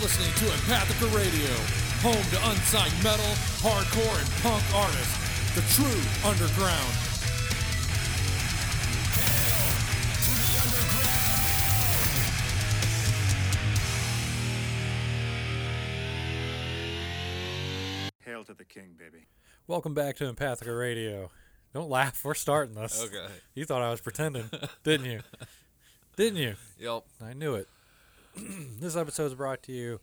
Listening to Empathica Radio, home to unsigned metal, hardcore, and punk artists. The true underground. Hail to the king, baby. Welcome back to Empathica Radio. Don't laugh, we're starting this. Okay. You thought I was pretending, didn't you? Didn't you? Yep. I knew it. this episode is brought to you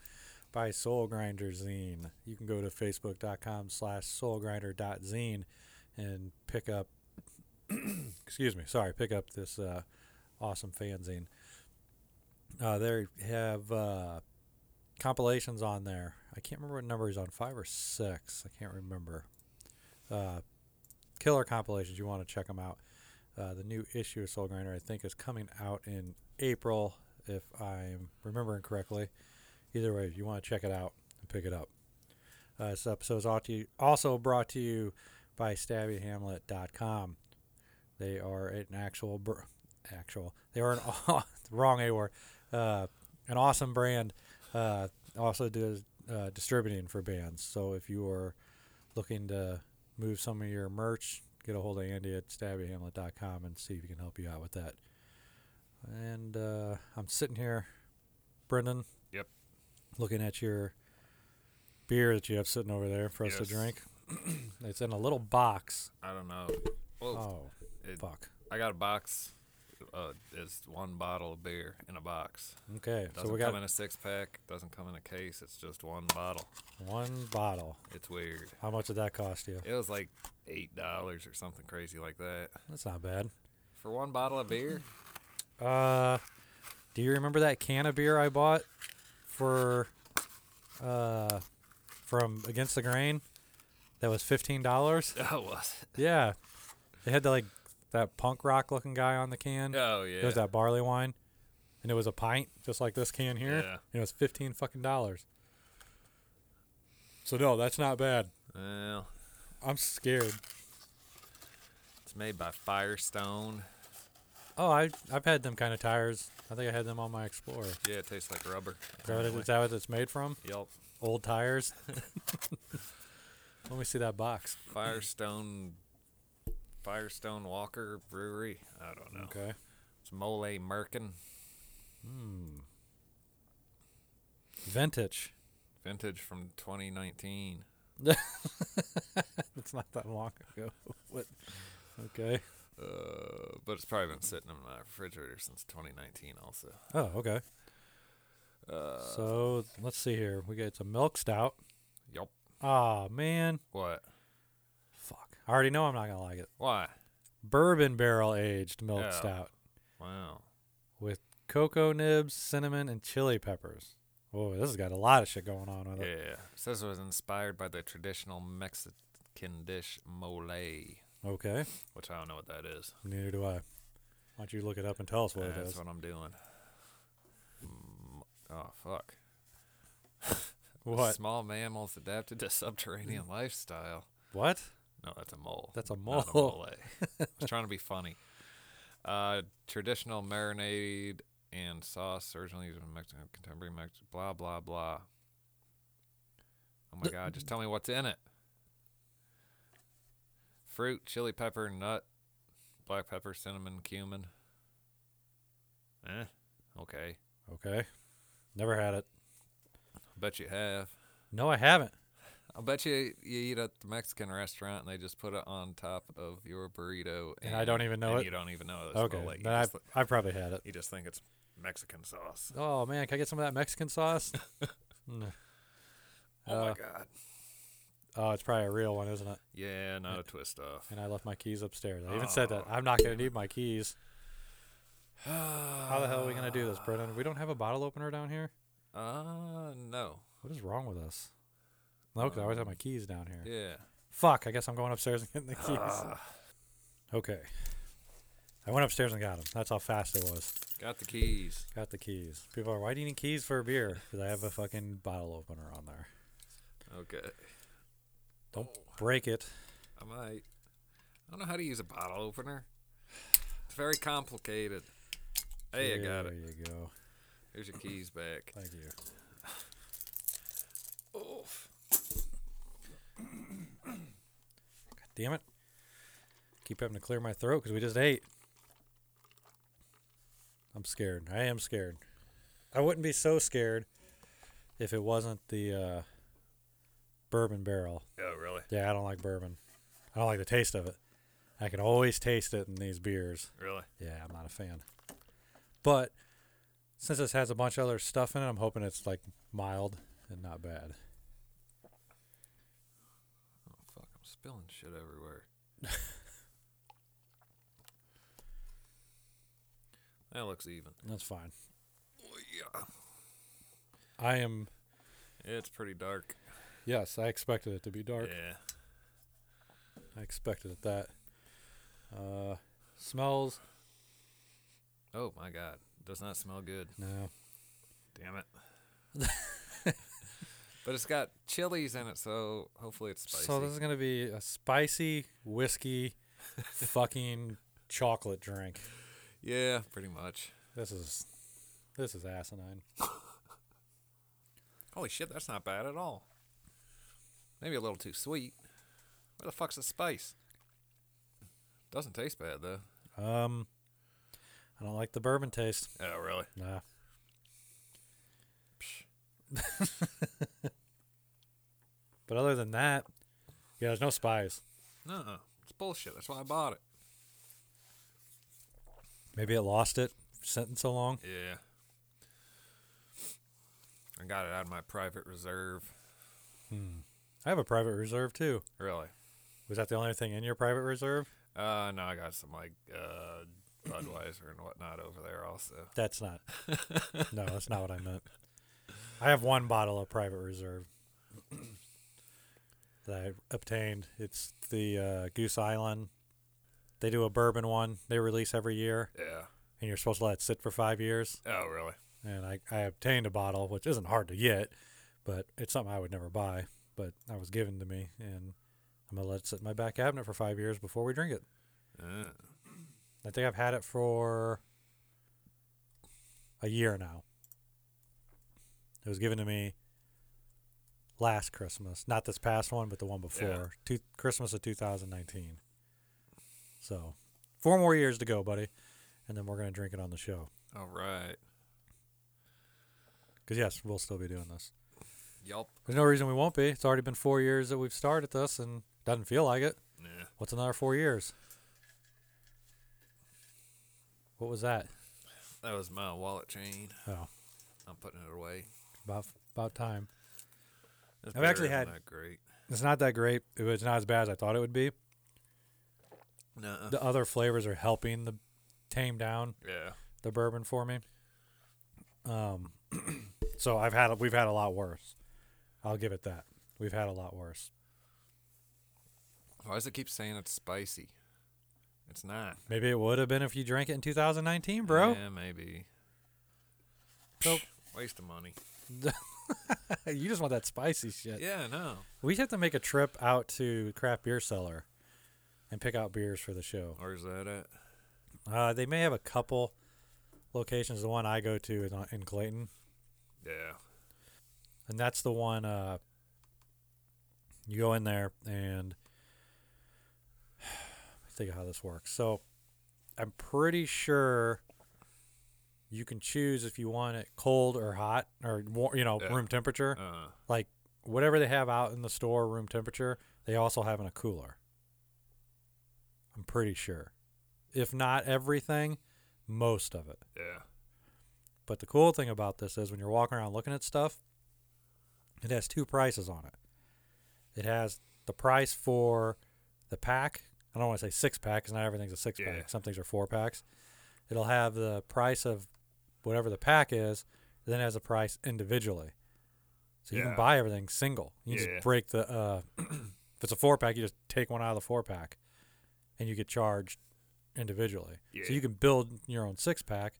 by Soul Grinder Zine. You can go to facebook.com slash soulgrinder.zine and pick up, excuse me, sorry, pick up this uh, awesome fanzine. Uh, they have uh, compilations on there. I can't remember what number he's on, five or six. I can't remember. Uh, killer compilations. You want to check them out. Uh, the new issue of Soul Grinder, I think, is coming out in April, if I'm remembering correctly. Either way, if you want to check it out and pick it up. Uh, this episode is also brought to you by StabbyHamlet.com. They are an actual, br- actual. They are an wrong A word. Uh, an awesome brand. Uh, also does uh, distributing for bands. So if you are looking to move some of your merch, get a hold of Andy at stabbyhamlet.com and see if he can help you out with that. And uh, I'm sitting here, Brendan. Yep. Looking at your beer that you have sitting over there for us to Yes. drink. it's in a little box. I don't know. Well, Oh, it- fuck. I got a box. Uh, it's one bottle of beer in a box. Okay, Doesn't so we come got in a six pack. Doesn't come in a case. It's just one bottle. one bottle. It's weird. How much did that cost you? It was like eight dollars or something crazy like that That's not bad. for one bottle of beer. Uh, do you remember that can of beer I bought for uh from Against the Grain? That was fifteen dollars. Oh, was it? Yeah, they had the like that punk rock looking guy on the can. Oh yeah, It was that barley wine, and it was a pint, just like this can here. Yeah. And it was fifteen fucking dollars. So no, that's not bad. Well, I'm scared. it's made by Firestone. Oh, I I've had them kind of tires. I think I had them on my Explorer. Yeah, it tastes like rubber. that what, it- is that what it's made from? Yep. Old tires. Let me see that box. Firestone. Firestone Walker Brewery. I don't know. Okay. It's Mole Merkin. Hmm. Vintage. Vintage from 2019. It's not that long ago. what? Okay. Uh, but it's probably been sitting in my refrigerator since 2019 also. Oh, okay. Uh, So let's see here. We get some milk stout. yup. Ah man. What? Fuck. I already know I'm not gonna like it. Why? Bourbon barrel aged milk stout Wow. with cocoa nibs, cinnamon, and chili peppers. Oh, this has got a lot of shit going on with it. Yeah. It says it was inspired by the traditional Mexican dish mole, Okay. which I don't know what that is. Neither do I. Why don't you look it up and tell us what it That's what I'm doing. Mm, Oh, fuck. What? Small mammals adapted to subterranean lifestyle. What? No, that's a mole. That's a Not mole. mole. I was trying to be funny. Uh, traditional marinade and sauce originally used in Mexican contemporary Mexican. Blah blah blah. Oh my god! Just tell me what's in it. Fruit, chili pepper, nut, black pepper, cinnamon, cumin. Eh. Okay. Okay. Never had it. I bet you have. No, I haven't. I bet you you eat at the Mexican restaurant and they just put it on top of your burrito, And I don't even know and it? You don't even know it's Okay. You Then I've, I've probably had it. you just think it's Mexican sauce. Oh man, can I get some of that Mexican sauce? Mm. Oh Uh, my god. Oh, it's probably a real one, isn't it? Yeah, not a twist off. And I left my keys upstairs. I even said that Oh, I'm not gonna need my keys. How the hell are we gonna do this, Brennan? We don't have a bottle opener down here. Uh, no. What is wrong with us? No, 'cause I always have my keys down here. Yeah. Fuck. I guess I'm going upstairs and getting the keys. Ah, Okay. I went upstairs and got them. That's how fast it was. got the keys. Got the keys. People are, why do you need keys for a beer? Because I have a fucking bottle opener on there. Okay. Don't break it. I might. I don't know how to use a bottle opener. It's very complicated. Hey, I got it. There you go. Here's your keys back. Thank you. Oof. God damn it. Keep having to clear my throat because we just ate. I'm scared. I am scared. I wouldn't be so scared if it wasn't the uh, bourbon barrel. Yeah really? Yeah, I don't like bourbon. I don't like the taste of it. I can always taste it in these beers. Really? Yeah, I'm not a fan. But since this has a bunch of other stuff in it, I'm hoping it's like mild and not bad. Oh, fuck. I'm spilling shit everywhere. that looks even. That's fine. Oh, yeah. I am. It's pretty dark. Yes, I expected it to be dark. Yeah. I expected it that. Uh, smells. Oh, my God. Does not smell good. No. Damn it. but it's got chilies in it, so hopefully it's spicy. So this is gonna be a spicy whiskey, fucking chocolate drink. yeah, pretty much. This is, this is asinine. Holy shit, that's not bad at all. Maybe a little too sweet. Where the fuck's the spice? Doesn't taste bad though. Um, I don't like the bourbon taste. Oh, really? Nah. but other than that, yeah, there's no spies. No, it's bullshit. That's why I bought it. Maybe it lost it sitting so long. Yeah. I got it out of my private reserve. I have a private reserve too. Really? Was that the only thing in your private reserve? Uh, no, I got some like uh, Budweiser and whatnot over there also. That's not. no, that's not what I meant. I have one bottle of private reserve that I obtained. It's the uh, Goose Island. They do a bourbon one. They release every year, Yeah. and you're supposed to let it sit for five years. Oh, really? And I, I obtained a bottle, which isn't hard to get, but it's something I would never buy. But that was given to me, and I'm gonna let it sit in my back cabinet for five years before we drink it. Uh, I think I've had it for a year now. It was given to me last Christmas, not this past one, but the one before, two, Christmas of 2019. So, four more years to go, buddy, and then we're gonna drink it on the show. all right. Because yes, we'll still be doing this. Yelp. There's no reason we won't be. It's already been four years that we've started this, and doesn't feel like it. Yeah. What's another four years? What was that? That was my wallet chain. Oh, I'm putting it away. about about time. This I've actually had- that great. It's not that great. It was not as bad as I thought it would be. No. The other flavors are helping the tame down yeah. the bourbon for me. Um, so I've had we've had a lot worse. I'll give it that. We've had a lot worse. Why does it keep saying it's spicy? It's not. Maybe it would have been if you drank it in 2019, bro. Yeah, maybe. So- Waste of money. you just want that spicy shit. Yeah, no. We have to make a trip out to craft beer cellar and pick out beers for the show. Where's that at? Uh, they may have a couple locations. The one I go to is in Clayton, Yeah. And that's the one. Uh, you go in there and think of how this works. So, I'm pretty sure you can choose if you want it cold or hot or you know Yeah. room temperature. Uh, like whatever they have out in the store room temperature they also have in a cooler i'm pretty sure if not everything most of it yeah. but the cool thing about this is when you're walking around looking at stuff it has two prices on it it has the price for the pack i don't want to say six pack because not everything's a six Yeah. pack some things are four packs it'll have the price of whatever the pack is then it has a price individually so you Yeah. can buy everything single you Yeah. just break the uh, if it's a four pack you just take one out of the four pack and you get charged individually so you can build your own six pack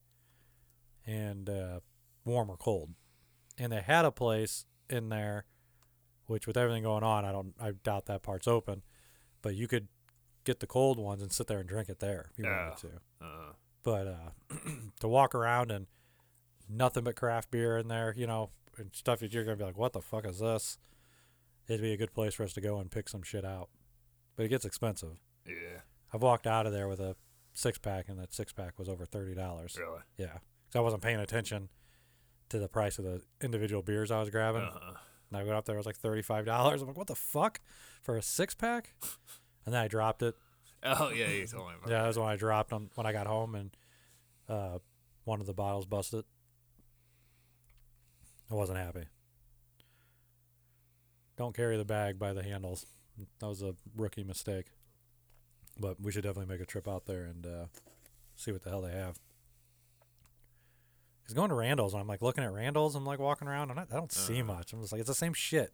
and uh, warm or cold. And they had a place in there, which with everything going on, I don't, I doubt that part's open. But you could get the cold ones and sit there and drink it there if you Yeah. wanted to. Uh, But uh, to walk around and nothing but craft beer in there, you know, and stuff that you're gonna be like, what the fuck is this? It'd be a good place for us to go and pick some shit out. but it gets expensive. Yeah. I've walked out of there with a six pack, and that six pack was over thirty dollars. Really? Yeah, because I wasn't paying attention to the price of the individual beers I was grabbing. Uh-huh. And I went up there, it was like thirty five dollars. I'm like, what the fuck for a six pack? And then I dropped it. Oh yeah, you told me about Yeah, that was when I dropped them when I got home, and uh, one of the bottles busted. I wasn't happy. Don't carry the bag by the handles. That was a rookie mistake. But we should definitely make a trip out there and uh, see what the hell they have. Because going to Randall's, and I'm like looking at Randall's, I'm like walking around, and I, I don't see Uh-huh. much. I'm just like, it's the same shit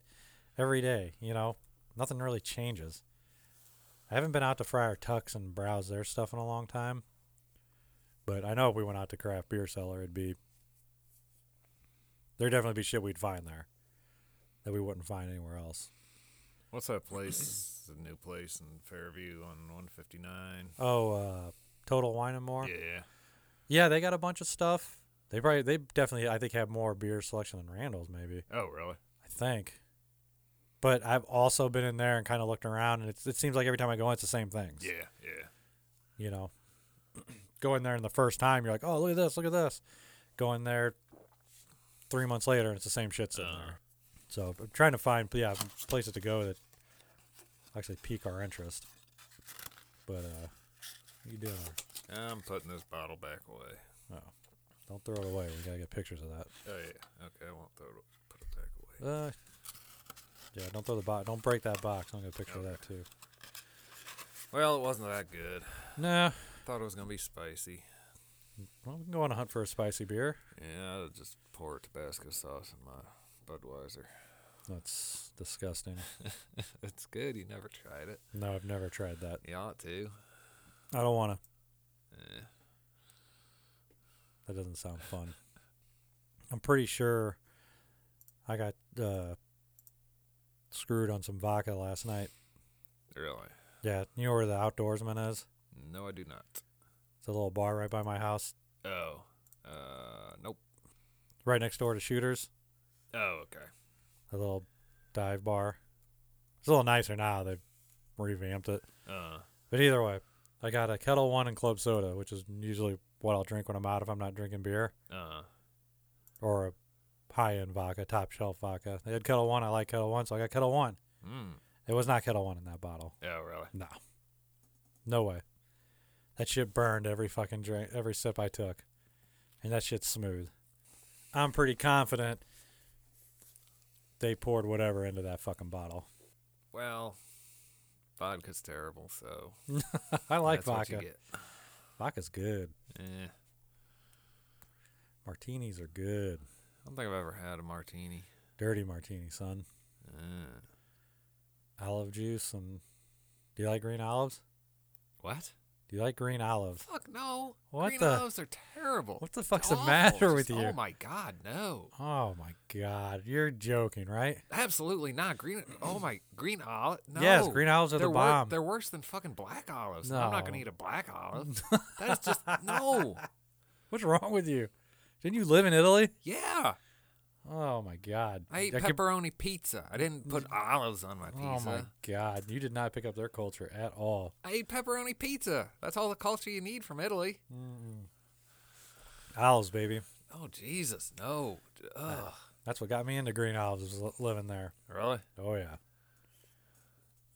every day, you know? Nothing really changes. I haven't been out to Friar Tuck's and browse their stuff in a long time. But I know if we went out to Craft Beer Cellar, it'd be. There'd definitely be shit we'd find there that we wouldn't find anywhere else. What's that place? the new place in Fairview on 159. Oh, uh, Total Wine and More. Yeah. Yeah, they got a bunch of stuff. They probably, they definitely, I think, have more beer selection than Randall's, maybe. Oh really? I think. But I've also been in there and kind of looked around, and it's, it seems like every time I go in, it's the same things. Yeah. Yeah. You know, go in there and the first time, you're like, oh, look at this, look at this. Go in there three months later, and it's the same shit sitting Uh. there. So I'm trying to find, yeah, places to go that actually pique our interest. But, uh, what you doing? I'm putting this bottle back away. Oh, don't throw it away. We gotta get pictures of that. Oh yeah. Okay, I won't throw it. Put it back away. Uh, yeah, don't throw the box. Don't break that box. I'll get a picture of that too. Well, it wasn't that good. No. Nah. Thought it was gonna be spicy. Well, we can go on a hunt for a spicy beer. Yeah, I'll just pour Tabasco sauce in my Budweiser. That's disgusting. it's good. You never tried it. No, I've never tried that. You ought to. I don't want to. Eh. That doesn't sound fun. I'm pretty sure I got uh, screwed on some vodka last night. Really? Yeah, you know where the outdoorsman is? No, I do not. It's a little bar right by my house, Oh. Uh. Nope. right next door to Shooters. Oh. Okay. A little dive bar. It's a little nicer now. They've revamped it. Uh. But either way, I got a Ketel One and club soda, which is usually what I'll drink when I'm out if I'm not drinking beer, Uh. or a high end vodka, top shelf vodka. They had Ketel One. I like Ketel One, so I got Ketel One. Mm. It was not Ketel One in that bottle. Oh, really? No. No way. That shit burned every fucking drink, every sip I took. And that shit's smooth. I'm pretty confident they poured whatever into that fucking bottle. Well, vodka's terrible, so I like that's what you vodka. Vodka's good. Yeah. Martinis are good. I don't think I've ever had a martini. Dirty martini, son. Uh. Olive juice and do you like green olives? What? Do you like green olives? Fuck no. What Green the- olives are terrible. what the fuck's They're the matter with Just- oh you? Oh my god, no. Oh my god, you're joking, right? Absolutely not. Green. Oh my, green olive. No. Yes, green olives are they're the wor- bomb. they're worse than fucking black olives. No. I'm not gonna eat a black olive. that is just no. What's wrong with you? Didn't you live in Italy? Yeah, Oh my god. I ate could- pepperoni pizza. I didn't mm. put olives on my pizza. Oh my god, you did not pick up their culture at all. I ate pepperoni pizza. That's all the culture you need from Italy. Olives, baby. Oh Jesus, no. Ugh. That's what got me into green olives was li- living there. Really? Oh yeah.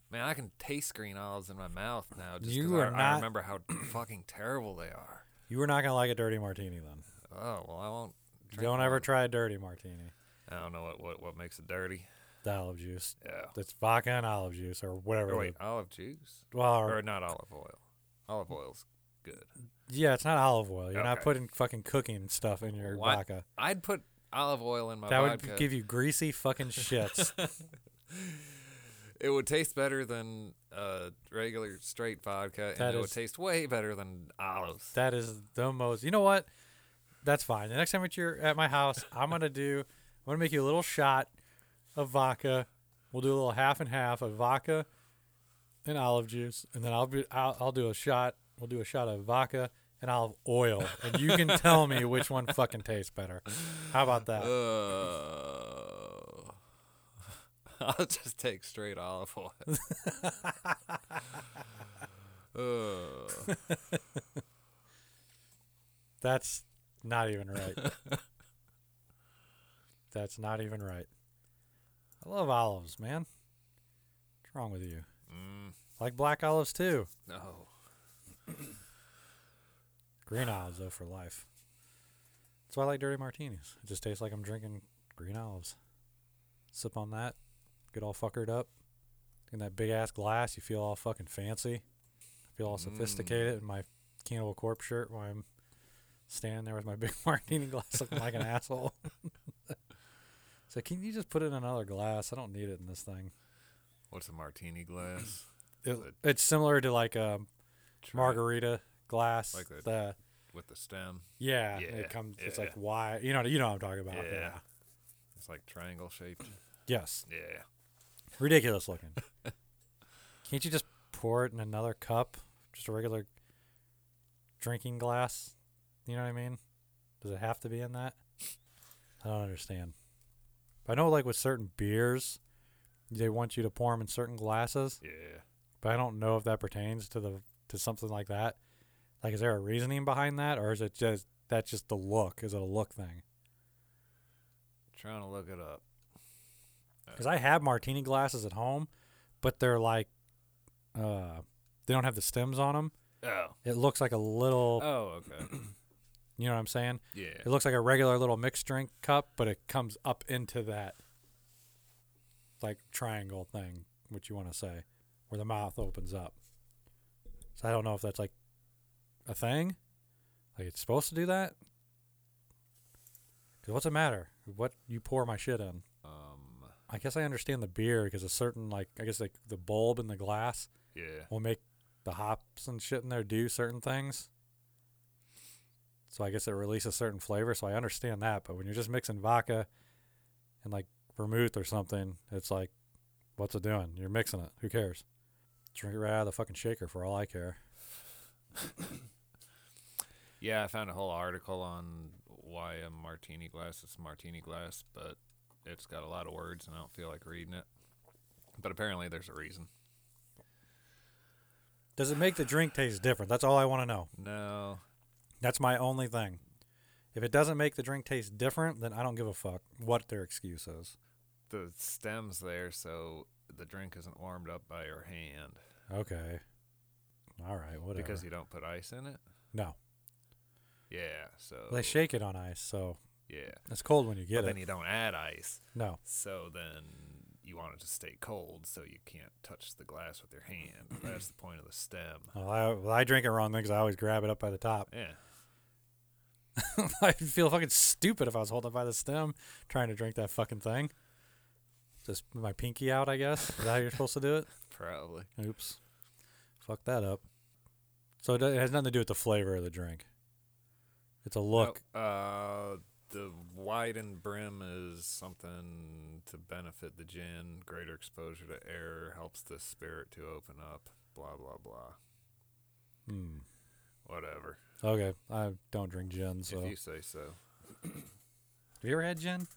Man, I can taste green olives in my mouth now. Just You 'cause I, are I not- remember how fucking terrible they are. You were not gonna like a dirty martini then. Oh well, I won't. Drink Don't ever try a dirty martini. I don't know what, what what makes it dirty. The olive juice. Yeah. It's vodka and olive juice or whatever. Or wait, the- olive juice well, or not olive oil. Olive oil's good. yeah, it's not olive oil. You're not putting fucking cooking stuff in your What? vodka. I'd put olive oil in my That vodka. would give you greasy fucking shits. it would taste better than uh, regular straight vodka, and That it would taste way better than olives. That is the most. You know what? That's fine. The next time that you're at my house, I'm gonna do. I'm gonna make you a little shot of vodka. We'll do a little half and half of vodka and olive juice, and then I'll be. I'll, I'll do a shot. We'll do a shot of vodka and olive oil, and you can tell me which one fucking tastes better. How about that? Uh, I'll just take straight olive oil. Ugh. That's not even right. That's not even right. I love olives, man. What's wrong with you? Mm, Like black olives too. no. Green olives though for life. That's why I like dirty martinis. It just tastes like I'm drinking green olives. Sip on that, get all fuckered up. In that big ass glass, you feel all fucking fancy. I feel all sophisticated in my Cannibal Corpse shirt while I'm standing there with my big martini glass looking like an asshole. so can you just put it in another glass? I don't need it in this thing. What's a martini glass? It, it's similar to like a margarita glass. Like the- the with the stem. Yeah, Yeah, it comes. It's like why You know, you know what I'm talking about. Yeah. Yeah. It's like triangle shaped. Yes. Yeah. Ridiculous looking. Can't you just pour it in another cup? Just a regular drinking glass. You know what I mean? Does it have to be in that? I don't understand. I know, like with certain beers, they want you to pour them in certain glasses, Yeah. but I don't know if that pertains to the to something like that. Like, is there a reasoning behind that, or is it just that's just the look? Is it a look thing? Trying to look it up. Because I have martini glasses at home, but they're like, uh, they don't have the stems on them. Oh. It looks like a little, Oh, okay. You know what I'm saying? Yeah. It looks like a regular little mixed drink cup, but it comes up into that like triangle thing, what you want to say, where the mouth opens up. So I don't know if that's like a thing, like it's supposed to do that. Cause what's the matter? What you pour my shit in? Um. I guess I understand the beer because a certain like I guess like the bulb in the glass Yeah. will make the hops and shit in there do certain things. So I guess it releases certain flavor. So I understand that. But when you're just mixing vodka and like vermouth or something, it's like, what's it doing? You're mixing it. Who cares? Drink it right out of the fucking shaker for all I care. Yeah, I found a whole article on why a martini glass is a martini glass, but it's got a lot of words and I don't feel like reading it. But apparently there's a reason. Does it make the drink taste different? That's all I want to know. No. That's my only thing. If it doesn't make the drink taste different, then I don't give a fuck what their excuse is. The stem's there so the drink isn't warmed up by your hand. Okay. All right, whatever. Because you don't put ice in it? no, Yeah, so they shake it on ice, so Yeah. it's cold when you get it. But get then you don't add ice. No, So then you want it to stay cold so you can't touch the glass with your hand. That's the point of the stem. well, I, well, I drink it wrong because I always grab it up by the top. Yeah. I'd feel fucking stupid if I was holding it by the stem trying to drink that fucking thing. Just my pinky out, I guess. Is that how you're supposed to do it? Probably. Oops. Fuck that up. So it, it has nothing to do with the flavor of the drink. It's a look. No, uh, the widened brim is something to benefit the gin. Greater exposure to air helps the spirit to open up. Blah blah blah. Hmm. Whatever. Okay, I don't drink gin, so. If you say so. Have you ever had gin?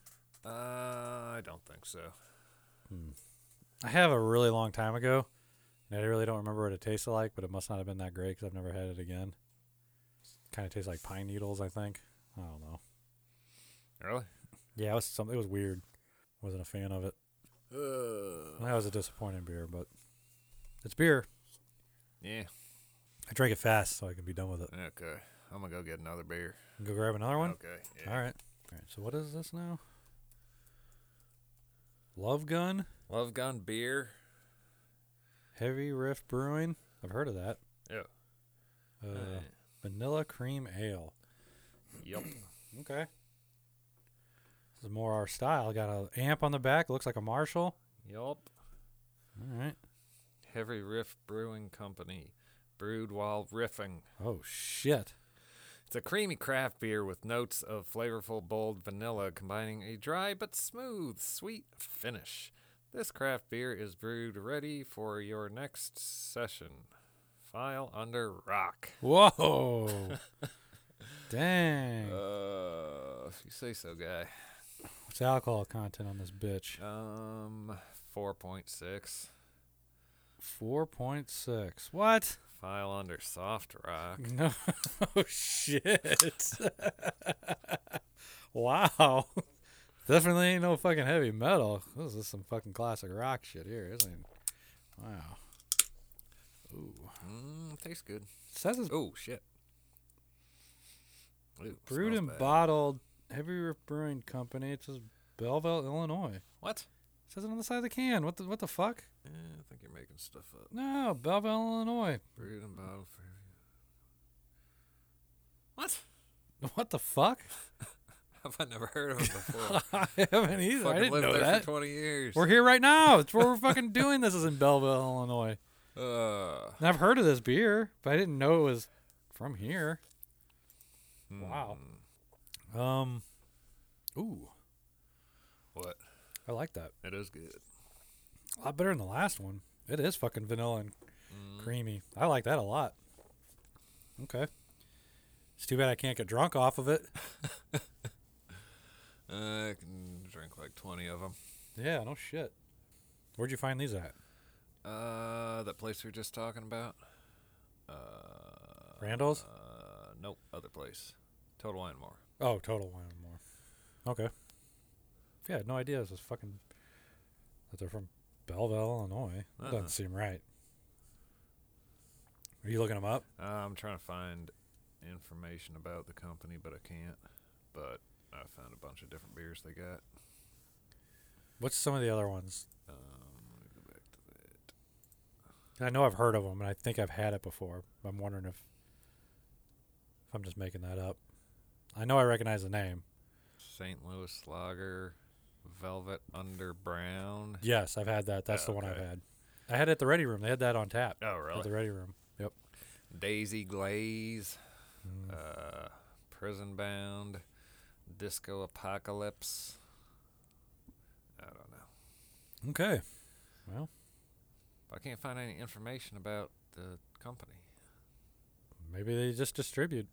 Uh, I don't think so. I have a really long time ago, and I really don't remember what it tasted like, but it must not have been that great because I've never had it again. Kind of tastes like pine needles, I think. I don't know. Really? Yeah, it was some. It was weird. Wasn't a fan of it. Uh, That was a disappointing beer, but it's beer. yeah. I drank it fast so I can be done with it. Okay. I'm gonna go get another beer. Go grab another one. Okay. Yeah. All right. All right. So what is this now? Love Gun Love Gun beer. Heavy Riff Brewing. I've heard of that. Yeah. Uh, vanilla Cream Ale. Yep. Okay. This is more our style. Got a amp on the back. Looks like a Marshall. Yup. All right. Heavy Riff Brewing Company. Brewed while riffing. Oh shit. It's a creamy craft beer with notes of flavorful, bold vanilla, combining a dry but smooth, sweet finish. This craft beer is brewed ready for your next session. File under rock. Whoa. Dang. Uh, if you say so, guy. What's the alcohol content on this bitch? Um, four point six. Four point six. What? File under soft rock. No oh, shit. wow. Definitely ain't no fucking heavy metal. This is some fucking classic rock shit here, isn't it? Wow. Ooh. Mm, tastes good. says it's Oh shit. Ooh, brewed and bad. bottled Heavy Riff Brewing Company. It says Belleville, Illinois. What? says it on the side of the can. What the what the fuck? Eh, I think you're making stuff up. No, Belleville, Illinois. Brewed and bottled for. What? What the fuck? Have I never heard of it before? I haven't either. I Fucking didn't lived know there that. for 20 years. We're here right now. It's where we're fucking doing this. Is in Belleville, Illinois. Uh, And I've heard of this beer, but I didn't know it was from here. Wow. hmm, Um. Ooh, What? I like that. It is good. A lot better than the last one. It is fucking vanilla and Mm. creamy. I like that a lot. Okay. It's too bad I can't get drunk off of it. I can drink like 20 of them. Yeah, no shit. Where'd you find these at? Uh, that place we were just talking about? Uh, Randall's? Uh, nope, other place. Total Wine More. Oh, Total Wine and More. Okay. Yeah, I had no idea this was fucking that they're from Belleville, Illinois. That Uh-uh. doesn't seem right. Are you looking them up? Uh, I'm trying to find information about the company, but I can't. But I found a bunch of different beers they got. What's some of the other ones? Um, let me go back to that. I know I've heard of them, and I think I've had it before. I'm wondering if if I'm just making that up. I know I recognize the name. St. Louis Lager, Velvet Under Brown. Yes, I've had that. That's Oh, the one I've had. I had it at the Ready Room. They had that on tap Oh, really? at the Ready Room. Yep. Daisy Glaze, Mm. uh, Prison Bound, Disco Apocalypse. I don't know. Okay. Well, I can't find any information about the company. maybe they just distribute.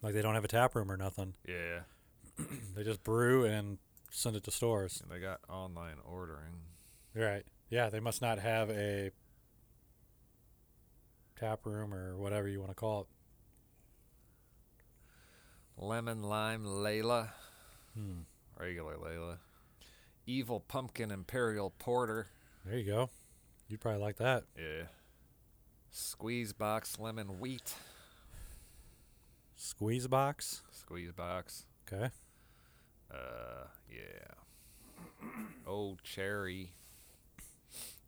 Like they don't have a tap room or nothing. Yeah. They just brew and send it to stores. And they got online ordering. Right. Yeah, they must not have a tap room or whatever you want to call it. Lemon Lime Layla, Hmm. regular Layla. Evil Pumpkin Imperial Porter. There you go. You'd probably like that. Yeah. Squeeze Box Lemon Wheat. Squeeze box. Squeeze Box. Okay. Uh, yeah. Old Cherry.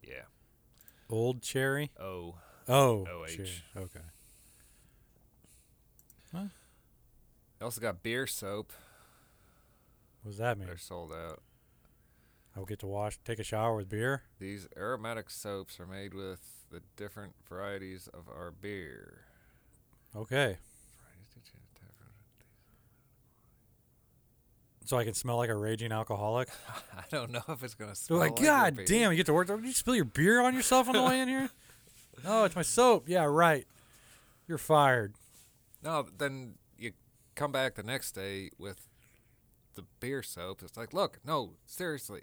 Yeah. Old cherry. Oh. Oh. OH. cherry. Okay. They also got beer soap. What does that mean? They're sold out. I'll get to wash, take a shower with beer. These aromatic soaps are made with the different varieties of our beer. Okay. So I can smell like a raging alcoholic. I don't know if it's gonna They're smell like, your God beer." damn, you get to work. Did you spill your beer on yourself on the way in here? No, oh, it's my soap. Yeah, right. You're fired. No, then you come back the next day with the beer soap. It's like, look, no, seriously,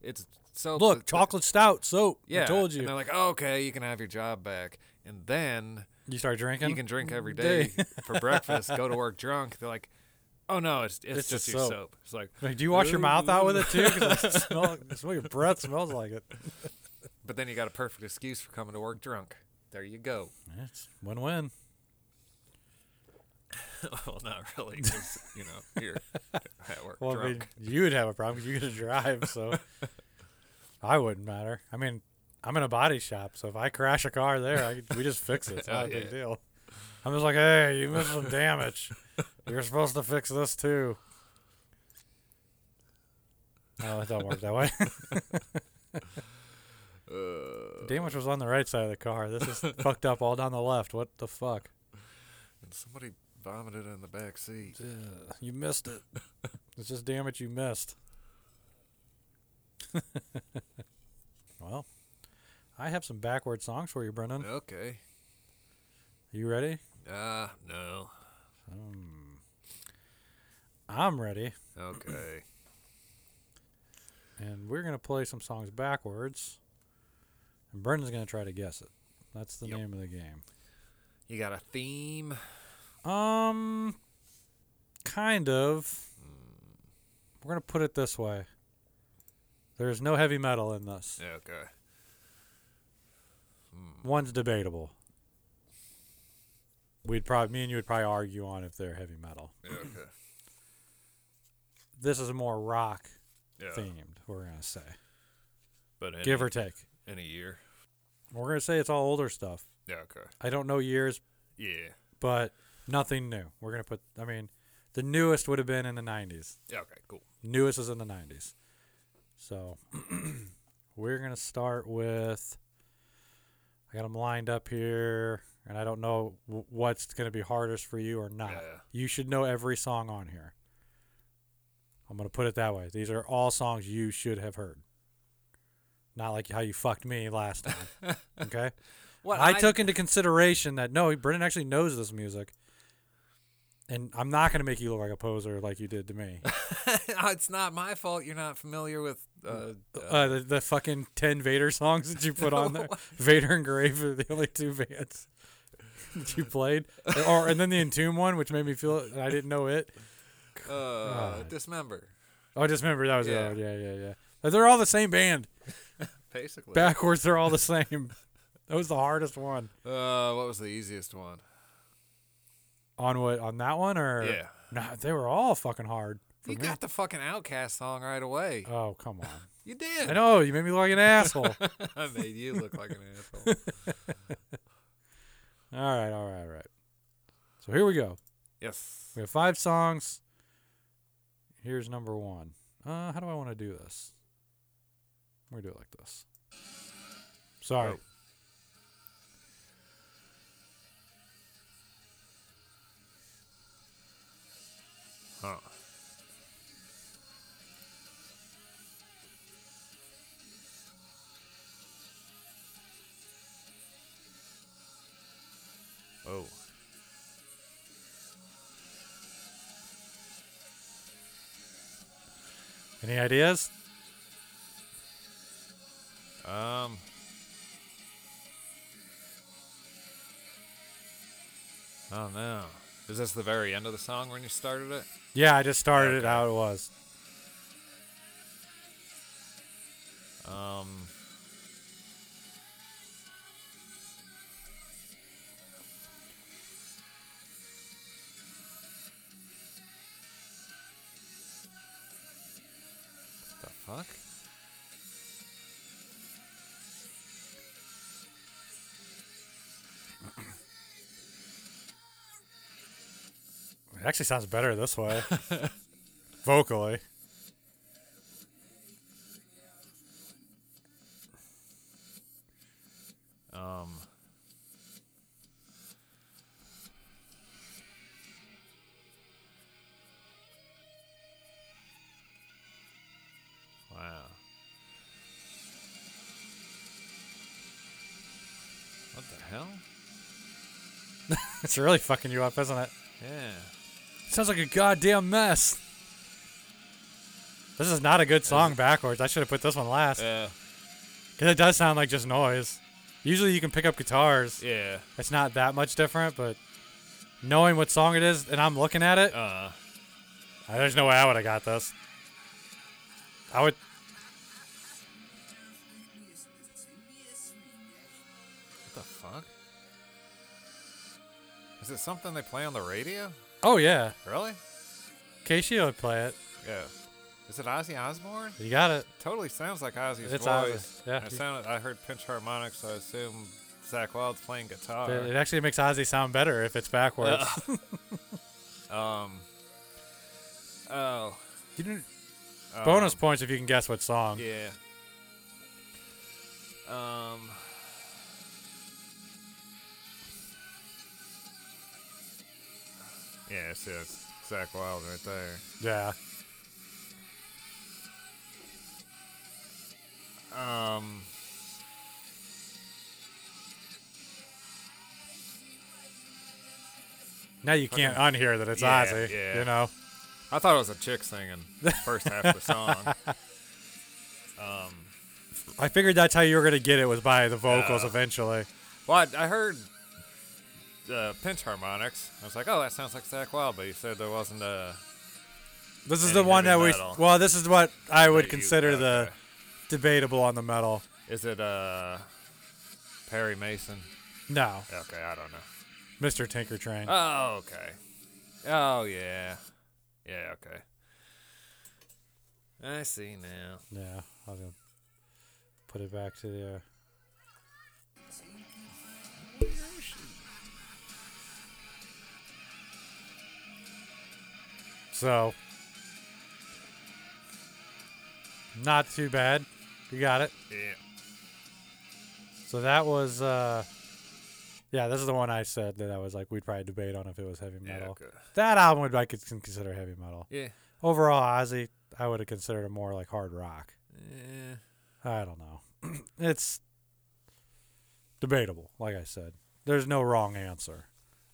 it's soap. Look, that- chocolate stout soap. Yeah, I told And you. they're like, oh, okay, you can have your job back, and then You start drinking. you can drink every Day. day for breakfast. Go to work drunk. They're like, oh no, it's it's, It's just just your soap. soap. It's like, Like, do you wash your mouth out with it too? Because I smell, I smell your breath smells like it. but then you got a perfect excuse for coming to work drunk. There you go. It's win-win. well, not really, because you know, you're at work Well, I mean, drunk. you would have a problem because you get to drive, so I wouldn't matter. I mean, I'm in a body shop, so if I crash a car there, I, we just fix it. It's oh, not Oh, a big yeah. deal. I'm just like, hey, you missed some damage. You're supposed to fix this too. Oh, it don't work that way. Uh, damage was on the right side of the car. This is fucked up all down the left. What the fuck? and somebody vomited in the back seat. Ugh, you missed it. it's just damage you missed. well, I have some backward songs for you, Brendan. Are Okay. you ready? Ah, no. Um, I'm ready. Okay. and we're gonna play some songs backwards, and Brendan's gonna try to guess it. That's the Yep. name of the game. You got a theme? Um, kind of. We're gonna put it this way. There's no heavy metal in this. Yeah, okay. One's debatable. We'd probably, me and you would probably argue on if they're heavy metal. Yeah, okay. This is a more rock Yeah. themed. We're gonna say, But any, give or take. in a year. We're gonna say it's all older stuff. Yeah, okay. I don't know years, Yeah. but nothing new. We're gonna put. I mean, the newest would have been in the '90s. Yeah, okay, cool. Newest is in the '90s. So we're gonna start with. I got them lined up here, and I don't know w- what's gonna be hardest for you or not. Yeah. You should know every song on here. I'm gonna put it that way. These are all songs you should have heard. Not like how you fucked me last time. okay. What I, took into consideration that no, Brendan actually knows this music, and I'm not going to make you look like a poser like you did to me. it's not my fault you're not familiar with uh, Uh, the, the fucking ten Vader songs that you put on there, Vader and Grave are the only two bands you played, or and then the Entomb one, which made me feel I didn't know it. uh, dismember. Oh, I just that was Yeah. the yeah, yeah, yeah. They're all the same band. Basically. Backwards, they're all the same. That was the hardest one. Uh, what was the easiest one? On what? On that one or? Yeah. Nah, they were all fucking hard. You me. got the fucking Outcast song right away. Oh come on. you did. I know you made me look like an asshole. I made you look like an asshole. All right, all right, all right. So here we go. Yes. We have five songs. Here's number one. Uh, how do I want to do this? We're gonna do it like this. Sorry. Oh. Huh. Oh. Any ideas? Um. Oh no. Is this the very end of the song when you started it? Yeah, I just started it how it was. Um. Fuck? It actually sounds better this way. Vocally. Um. Hell? It's really fucking you up, isn't it? Yeah. sounds like a goddamn mess. This is not a good song backwards. I should have put this one last. Yeah. Because it does sound like just noise. Usually you can pick up guitars. Yeah. It's not that much different, but knowing what song it is and I'm looking at it, Uh. uh, there's no way I would have got this. I would. Is it something they play on the radio? Oh, yeah. Really? Casey would play it. Yeah. Is it Ozzy Osbourne? You got it. Totally sounds like Ozzy's It's voice. Ozzy, yeah. It sounded, I heard pinch harmonics, so I assume Zakk Wylde's playing guitar. It it actually makes Ozzy sound better if it's backwards. Um. Oh. You didn't- um, bonus points if you can guess what song. Yeah. Um. Yeah, see, that's Zakk Wylde right there. Yeah. Um. Now you can't unhear that it's Yeah, Ozzy. yeah. You know. I thought it was a chick singing the first half of the song. Um, I figured that's how you were gonna get it was by the vocals Yeah. eventually. well, I, I heard uh, pinch harmonics. I was like, oh, that sounds like Zakk Wylde, but you said there wasn't a. This is the one that heavy we. Well, this is what I would you- consider the debatable on the metal. Is it uh, Perry Mason? No, Okay, I don't know. Mr. Tinkertrain. Oh, okay. Oh, yeah. Yeah, okay. I see now. yeah, I'll put it back to the. Uh, so, not too bad. You got it. Yeah. So that was, uh, yeah, this is the one I said that I was like, we'd probably debate on if it was heavy Yeah, metal. okay. That album would I could consider heavy metal. Yeah. Overall, Ozzy, I would have considered it more like hard rock. Yeah. I don't know. it's debatable, like I said. There's no wrong answer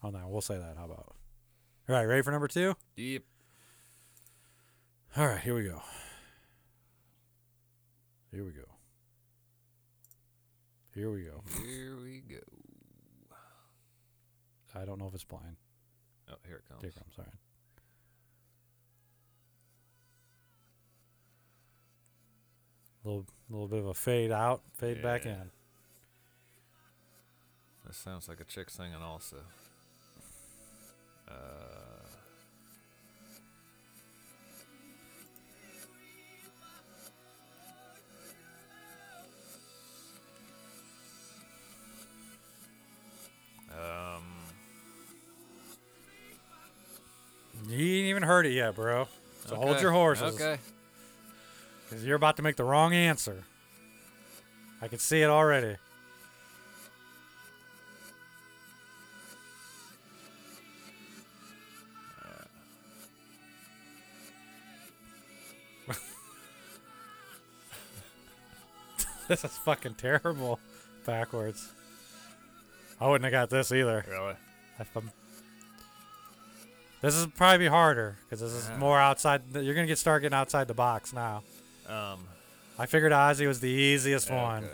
on that. We'll say that. How about? All right, ready for number two? Yep. All right, here we go. Here we go. Here we go. Here we go. I don't know if it's playing. Oh, here it comes. Here it comes. All right. Little, little bit of a fade out, fade back in. This sounds like a chick singing also. Uh, um, You ain't even heard it yet, bro. So hold your horses. Okay. Because you're about to make the wrong answer. I can see it already. this is fucking terrible backwards. I wouldn't have got this either. Really? This is probably harder because this is Yeah. more outside. You're gonna get start getting outside the box now. Um, I figured Ozzy was the easiest one.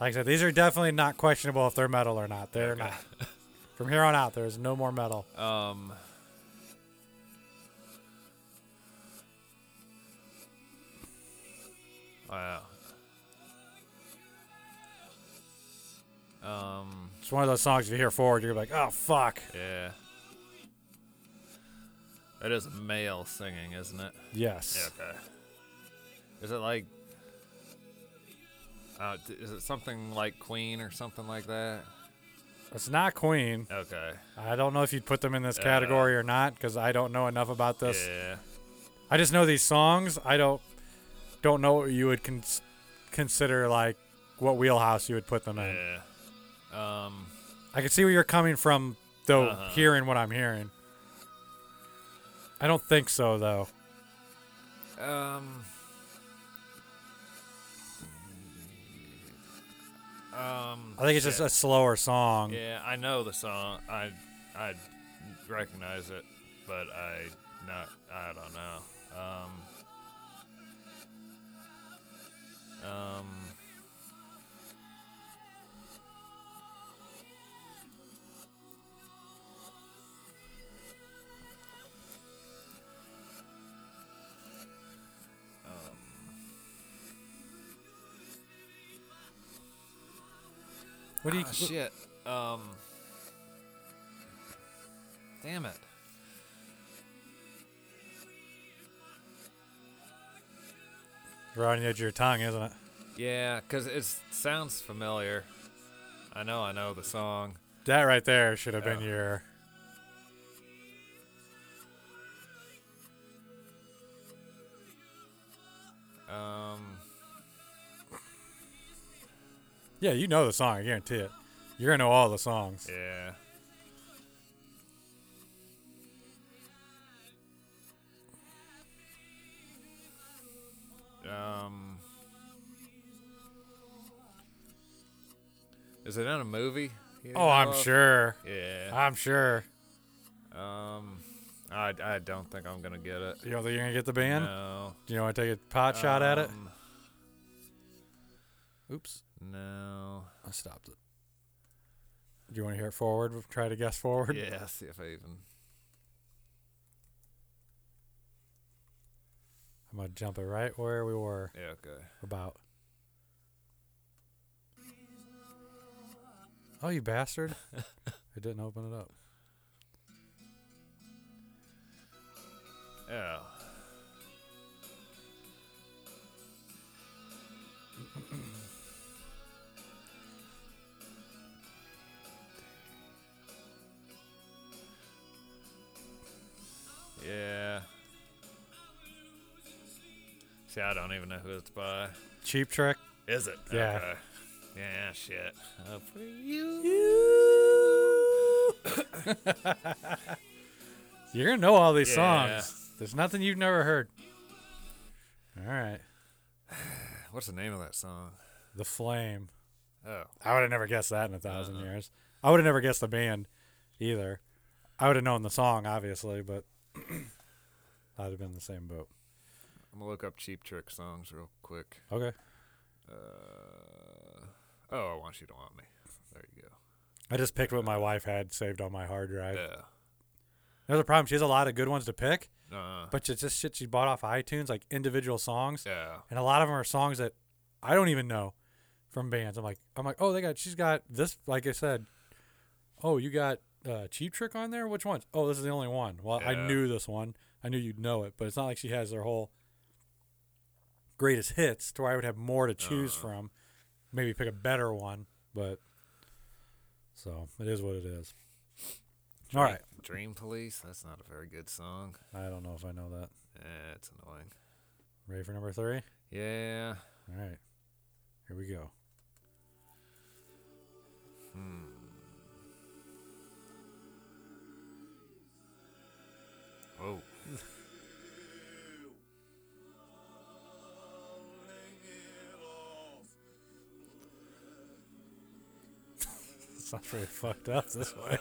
Like I said, these are definitely not questionable if they're metal or not. They're Okay. not. From here on out, there's no more metal. Um. Wow. Um. It's one of those songs you hear forward, you're like, oh fuck. Yeah. That is male singing, isn't it? Yes. Yeah. Okay. Is it like? Uh, is it something like Queen or something like that? It's not Queen. Okay. I don't know if you'd put them in this category or not because I don't know enough about this. Yeah. I just know these songs. I don't don't know what you would cons- consider like what wheelhouse you would put them in. Yeah. Um. I can see where you're coming from, though. Uh-huh. Hearing what I'm hearing, I don't think so, though. Um. Um. I think it's just a slower song. Yeah, I know the song. I I recognize it, but I not. I don't know. Um. Um. What do you? ah, shit. Um. Damn it. Right on the edge of your tongue, isn't it? Yeah, because it sounds familiar. I know, I know the song. That right there should have been your. Yeah, you know the song. I guarantee it. You're gonna know all the songs. Yeah. Um. Is it in a movie? you Oh, I'm sure. Yeah. I'm sure. Um. I, I don't think I'm gonna get it. You don't think you're gonna get the band? No. Do you want to take a pot shot at it? Um, Oops, No. I stopped it. Do you want to hear it forward? Try to guess forward. Yeah, see if I even. I'm gonna jump it right where we were Yeah, okay. about. Oh, you bastard! I didn't open it up. Yeah. Yeah. See, I don't even know who it's by. Cheap Trick. Is it? Yeah. Okay. Yeah, shit. Uh, for you. You're gonna know all these Yeah. songs. There's nothing you've never heard. All right, What's the name of that song? The Flame. Oh. I would have never guessed that in a 1000 Uh-uh. years. I would have never guessed the band either. I would have known the song, obviously, but I'd have been in the same boat. I'm gonna look up Cheap Trick songs real quick. Okay. Uh, oh, I want you to want me. There you go. I just picked what my wife had saved on my hard drive. Yeah. There's a problem. She has a lot of good ones to pick, Uh, but it's just shit she bought off iTunes, like individual songs. yeah. and a lot of them are songs that I don't even know from bands. I'm like, I'm like, oh, they got, she's got this. Like I said, oh, you got uh, Cheap Trick on there. Which ones? Oh, this is the only one. Well, I knew this one. I knew you'd know it, but it's not like she has their whole greatest hits to where I would have more to choose Uh-huh. from. Maybe pick a better one, but so it is what it is. All right, Dream Police. That's not a very good song. I don't know if I know that. Eh, it's annoying. Ready for number three? Yeah. All right, here we go. Hmm. Oh. Sounds pretty fucked up this way.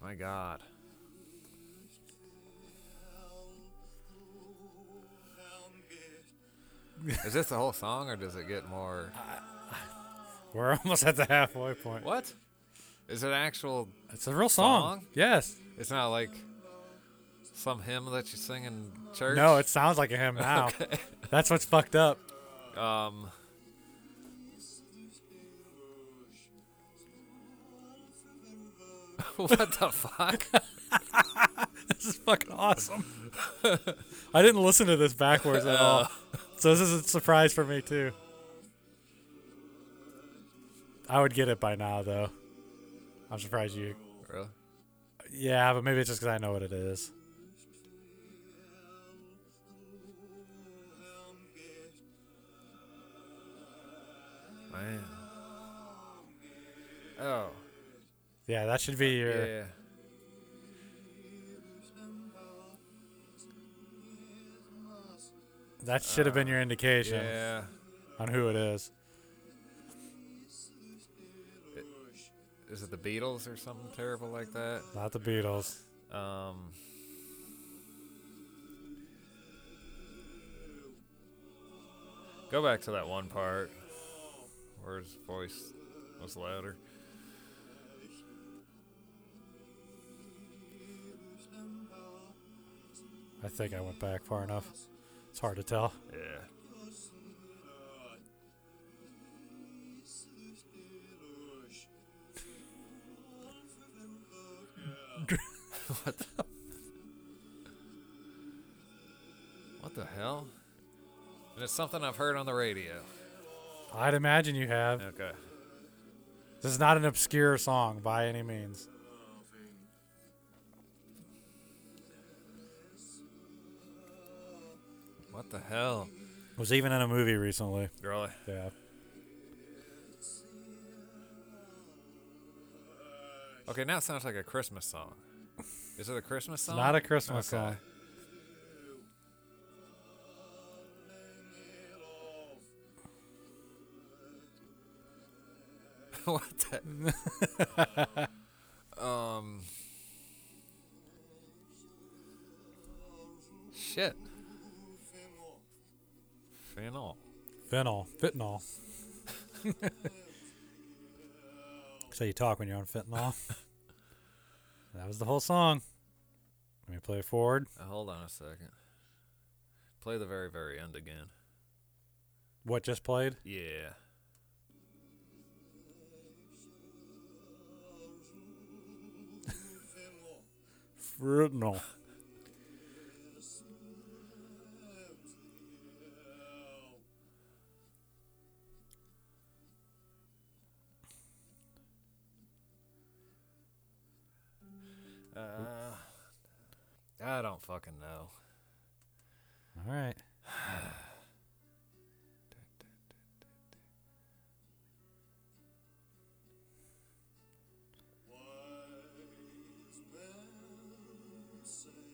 My God. Is this the whole song, or does it get more? We're almost at the halfway point. What? Is it actual? It's a real song. Song? Yes. It's not like some hymn that you sing in church. No, it sounds like a hymn now. That's what's fucked up. Um. what the fuck? This is fucking awesome. I didn't listen to this backwards at all. So this is a surprise for me too. I would get it by now though. I'm surprised you. Really? Yeah, but maybe it's just because I know what it is. Man. Oh. Yeah, that should be your. Yeah. That should have been your indication Yeah. on who it is. Is it the Beatles or something terrible like that? Not the Beatles. Um. Go back to that one part where his voice was louder. I think I went back far enough. It's hard to tell. Yeah. what the? What the hell? And it's something I've heard on the radio. I'd imagine you have. Okay. This is not an obscure song by any means. What the hell? Was even in a movie recently. Really? Yeah. Okay, now it sounds like a Christmas song. Is it a Christmas It's song? not a Christmas Okay. song. what the? um. Shit. Fennel. Fentanyl. Fentanyl. so you talk when you're on fentanyl. that was the whole song. Let me play it forward. Uh, hold on a second. Play the very, very end again. What just played? Yeah. Fentanyl. Uh, I don't fucking know. All right.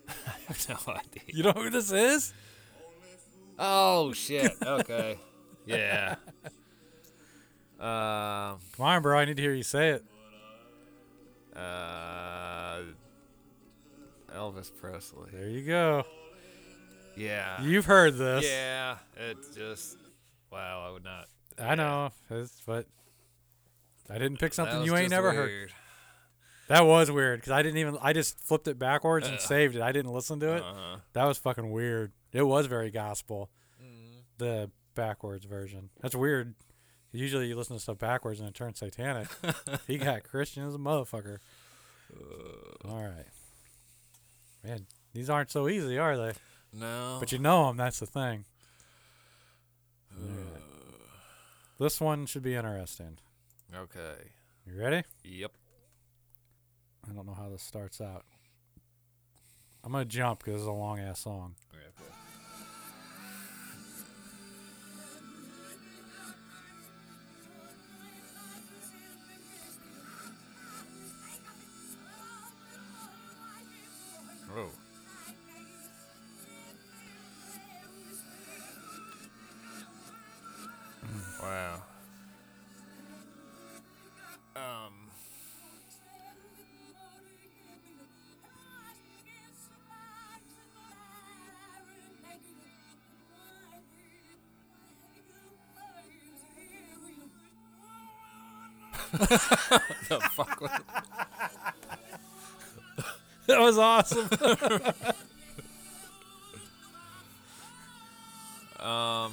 I have no idea. You know who this is? Oh shit. Okay. yeah. Um. Come on, bro. I need to hear you say it. Uh. Elvis Presley. There you go. Yeah. You've heard this. Yeah. It's just. Wow. I would not. I know. It's, but I didn't pick something you ain't never heard. That was weird because I didn't even. I just flipped it backwards and saved it. I didn't listen to it. Uh-huh. That was fucking weird. It was very gospel. Mm-hmm. The backwards version. That's weird. Usually you listen to stuff backwards and it turns satanic. he got Christian as a motherfucker. All right. Man, these aren't so easy, are they? No. But you know them. That's the thing. Alright. This one should be interesting. Okay. You ready? Yep. I don't know how this starts out. I'm gonna jump because it's a long ass song. Okay. The fuck was That was awesome. Um.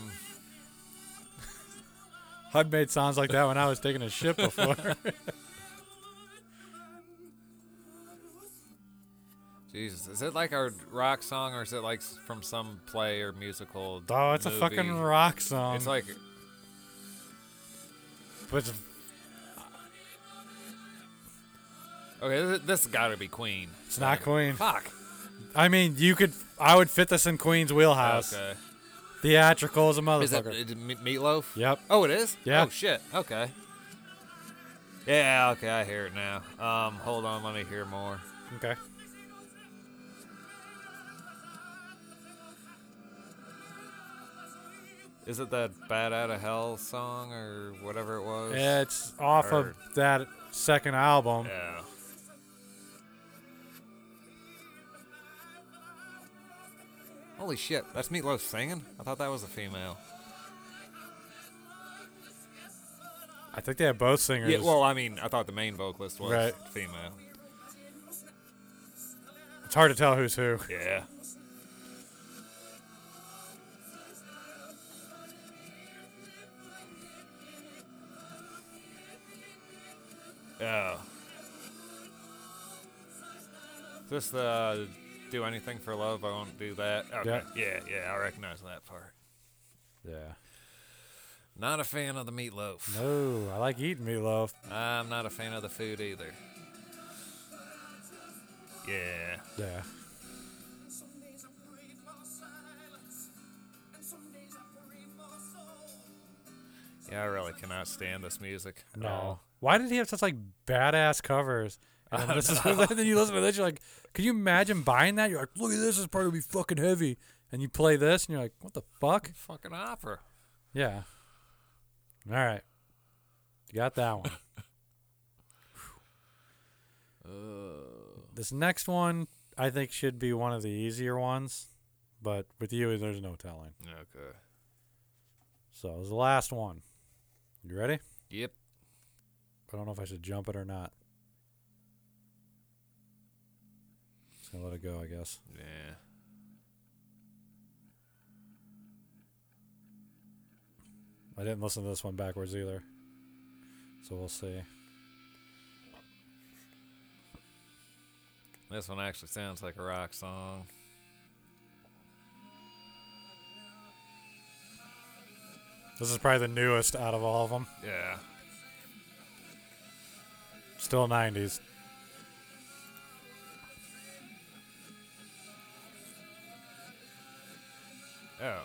I've made sounds like that when I was taking a shit before. Jesus, is it like a rock song or is it like from some play or musical? oh, it's a fucking rock song. It's like but okay, this, this got to be Queen. It's not Queen. Fuck. I mean, you could. I would fit this in Queen's wheelhouse. Okay. Theatrical as a Is it, motherfucker. is it Me- Meatloaf? Yep. Oh, it is. Yeah. Oh shit. Okay. Yeah. Okay, I hear it now. Um, hold on, let me hear more. Okay. Is it that "Bat Out of Hell" song or whatever it was? Yeah, it's off Or- of that second album. Yeah. Holy shit, that's Meatloaf singing? I thought that was a female. I think they have both singers. Yeah, well, I mean, I thought the main vocalist was Right. female. it's hard to tell who's who. Yeah. Oh. Just uh, do anything for love. I won't do that. Okay. Yeah, yeah, I recognize that part. Yeah. Not a fan of the meatloaf. No, I like eating meatloaf. I'm not a fan of the food either. Yeah. Yeah. Yeah, I really cannot stand this music. No. all. Why did he have such like badass covers? And then, this is, then you listen to this, you're like, can you imagine buying that? You're like, look at this, this will be fucking heavy. And you play this, and you're like, what the fuck? Fucking opera. Yeah. All right. You got that one. Uh, This next one, I think, should be one of the easier ones, but with you, there's no telling. okay. So it was the last one. You ready? Yep. I don't know if I should jump it or not. Gonna let it go, I guess. Yeah. I didn't listen to this one backwards either. So we'll see. This one actually sounds like a rock song. This is probably the newest out of all of them. Yeah. Still 90s. Oh.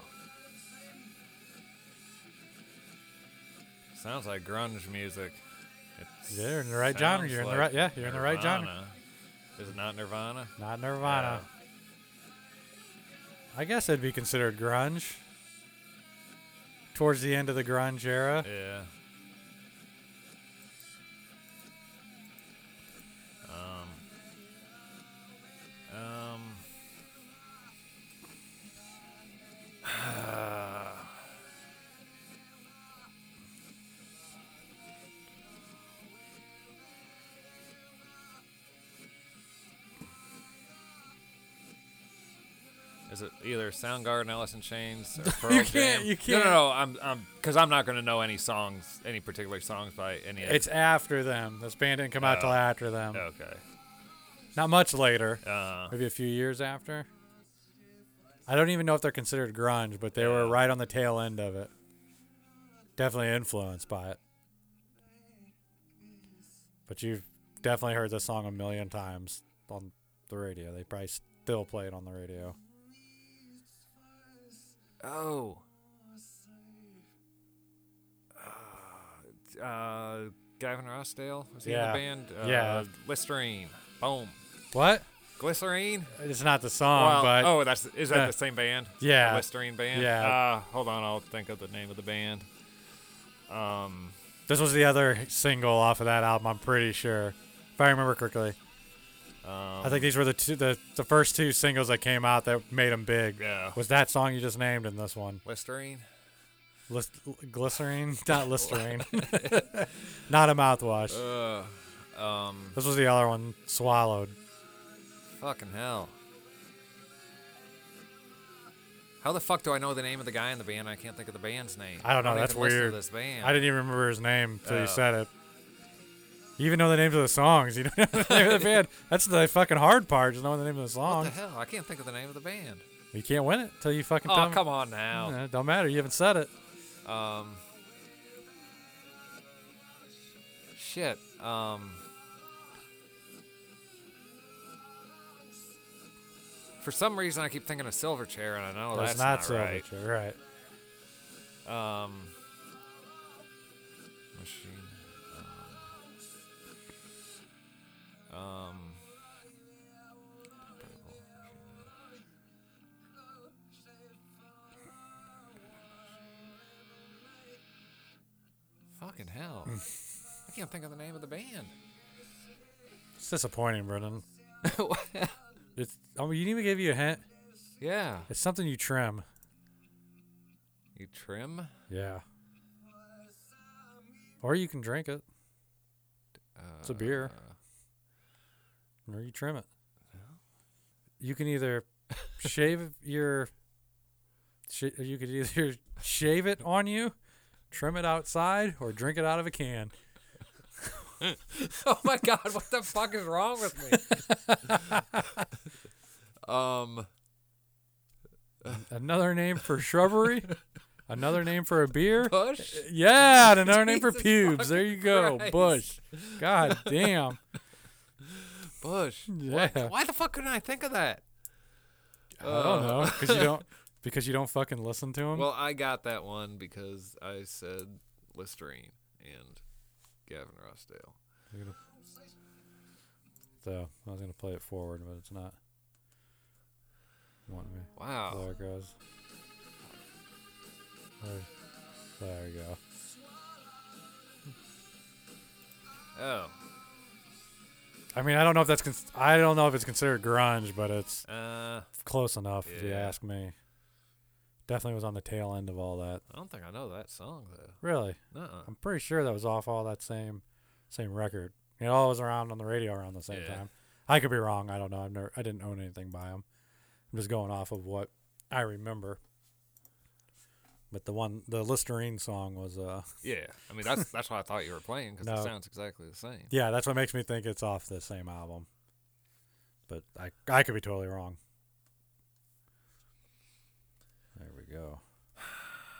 Sounds like grunge music. It Yeah, you're in the right genre. You're in the right. Yeah, you're in the right genre. Is it not Nirvana? Not Nirvana. I guess it'd be considered grunge. Towards the end of the grunge era. Yeah. Is it either Soundgarden, Alice in Chains, or Pearl You can't- Jam? you No, can't. no, no. I'm, I'm, because I'm not going to know any songs, any particular songs by any. of- It's after them. This band didn't come out till Oh. after them. okay. Not much later. Uh, Maybe a few years after. I don't even know if they're considered grunge, but they were right on the tail end of it. Definitely influenced by it. But you've definitely heard this song a million times on the radio. They probably still play it on the radio. oh. Uh, uh, Gavin Rossdale was he Yeah. in the band? Uh, Yeah. Listerine. Boom. What? Glycerine. It's not the song, Well, but oh, that's is that uh, the same band? yeah. The Listerine band. Yeah. Uh, hold on, I'll think of the name of the band. Um. this was the other single off of that album. I'm pretty sure, if I remember correctly. um I think these were the two, the the first two singles that came out that made them big. Yeah. Was that song you just named in this one? Listerine. List, glycerine, not Listerine, not a mouthwash. Uh. Um. this was the other one, swallowed. Fucking hell. How the fuck do I know the name of the guy in the band? I can't think of the band's name. I don't know. even That's listen to weird. this band. I didn't even remember his name until Oh. you said it. You even know the names of the songs. You don't know the name of the band. That's the fucking hard part, is knowing the name of the What song. the hell? I can't think of the name of the band. You can't win it till you fucking Oh, me. come on now. Yeah, don't matter. You haven't said it. Um. Shit. Um. For some reason, I keep thinking of Silverchair, and I know That's that's not not, right. Silverchair, right? Um. Machine. Um. um. Fucking hell. I can't think of the name of the band. It's disappointing, Brendan. It's. Oh, you didn't even give you a hint. yeah. It's something you trim. You trim? Yeah. Or you can drink it, It's a beer. Uh, or you trim it. You can either shave your. Sh- you could either shave it on you, trim it outside, or drink it out of a can. oh my god, what the fuck is wrong with me? um, Another name for shrubbery. Another name for a beer. Bush? Yeah, and another name for Jesus pubes. There you go. Christ. Bush. God damn. Bush. Yeah. Why, why the fuck couldn't I think of that? I don't know because you don't because you don't fucking listen to him. Well, I got that one because I said Listerine and Gavin Rossdale. so I was gonna play it forward, but it's not. Want me? Wow. There it goes. There, there you go. Oh. I mean, I don't know if that's cons- I don't know if it's considered grunge, but it's Uh, close enough if you ask me. Definitely was on the tail end of all that. I don't think I know that song though. Really, Uh-uh. I'm pretty sure that was off all that same same record. It all was around on the radio around the same Yeah. time. I could be wrong. I don't know. I've never. I didn't own anything by them. I'm just going off of what I remember. But the one, the Listerine song was, uh, Yeah, I mean that's that's why I thought you were playing because No. it sounds exactly the same. yeah, that's what makes me think it's off the same album. But I, I could be totally wrong. There we go.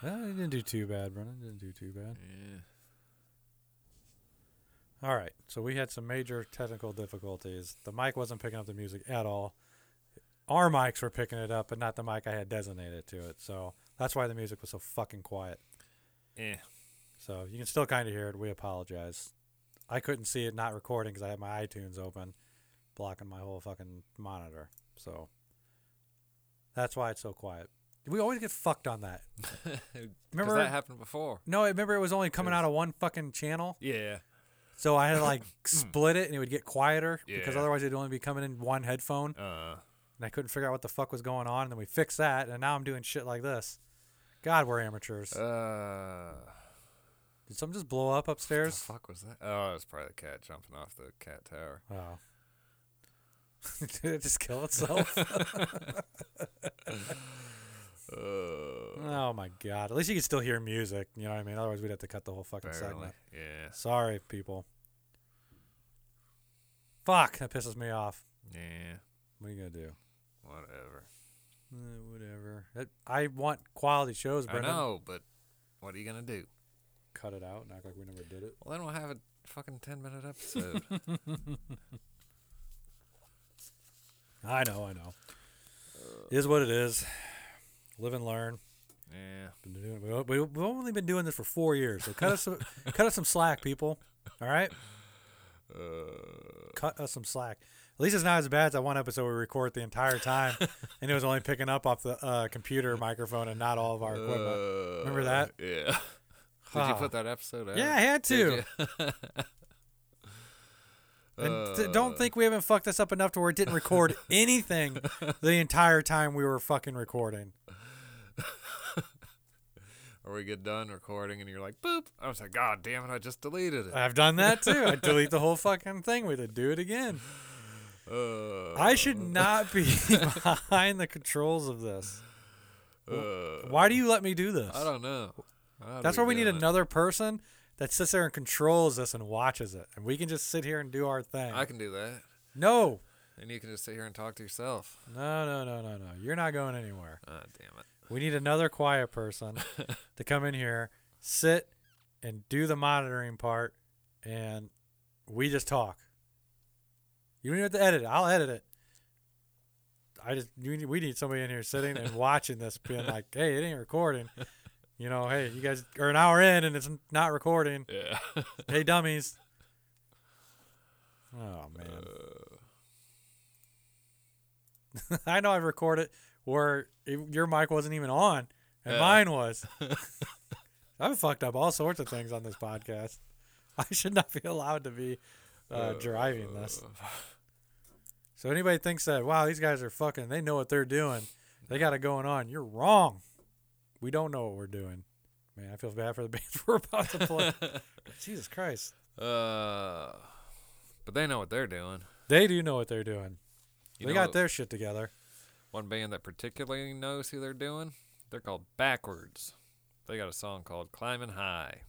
Well, you didn't do too bad, Brennan. Didn't do too bad. Yeah. All right, so we had some major technical difficulties. The mic wasn't picking up the music at all. Our mics were picking it up, but not the mic I had designated to it. So that's why the music was so fucking quiet. Yeah. So you can still kind of hear it. We apologize. I couldn't see it not recording because I had my iTunes open, blocking my whole fucking monitor. So that's why it's so quiet. We always get fucked on that. Remember- that happened before. No, I remember it was only coming Yes. out of one fucking channel. Yeah. So I had to like split it and it would get quieter yeah. because otherwise it'd only be coming in one headphone. Uh. And I couldn't figure out what the fuck was going on. And then we fixed that. And now I'm doing shit like this. God, we're amateurs. Uh. Did something just blow up upstairs? What the fuck was that? Oh, it was probably the cat jumping off the cat tower. Oh. Did it just kill itself? Uh, oh my god. At least you can still hear music. You know what I mean? Otherwise, we'd have to cut the whole fucking barely. segment. Yeah. Sorry, people. Fuck, that pisses me off. Yeah. What are you gonna do? Whatever. Eh, whatever. I want quality shows, I know, but what are you gonna do? Cut it out and act like we never did it. Well, then we'll have a fucking ten minute episode. I know, I know. It is what it is. Live and learn. yeah. Been doing, we- we- we've only been doing this for four years, so cut us some, cut us some slack, people. All right, Uh, cut us some slack. At least it's not as bad as that one episode we record the entire time, and it was only picking up off the uh, computer microphone and not all of our equipment. Remember that? Uh, Yeah. Did you put that episode out? Yeah, I had to. And th- don't Uh, think we haven't fucked this up enough to where it didn't record anything the entire time we were fucking recording. Or we get done recording and you're like, boop. I was like, God damn it, I just deleted it. I've done that too. I delete the whole fucking thing. We had to do it again. Uh, I should not be behind the controls of this. uh, Why do you let me do this? I don't know. Do That's why we need it? another person that sits there and controls this and watches it, and we can just sit here and do our thing. I can do that. no, And you can just sit here and talk to yourself. no, no, no, no, no. You're not going anywhere. Ah, damn it. We need another quiet person to come in here, sit, and do the monitoring part, and we just talk. You don't even have to edit it. I'll edit it. I just need, we need somebody in here sitting and watching this, being like, "Hey, it ain't recording." You know, hey, you guys are an hour in and it's not recording. Yeah. Hey, dummies. Oh man, uh. I know I've recorded where your mic wasn't even on and Yeah. mine was. I've fucked up all sorts of things on this podcast. I should not be allowed to be uh, driving this. So anybody thinks that wow these guys are fucking they know what they're doing, they got it going on. You're wrong. We don't know what we're doing. Man, I feel bad for the bands we're about to play. Jesus Christ. Uh, but they know what they're doing. They do know what they're doing. You they got their shit together. One band that particularly knows who they're doing? They're called Backwards. They got a song called Climbing High.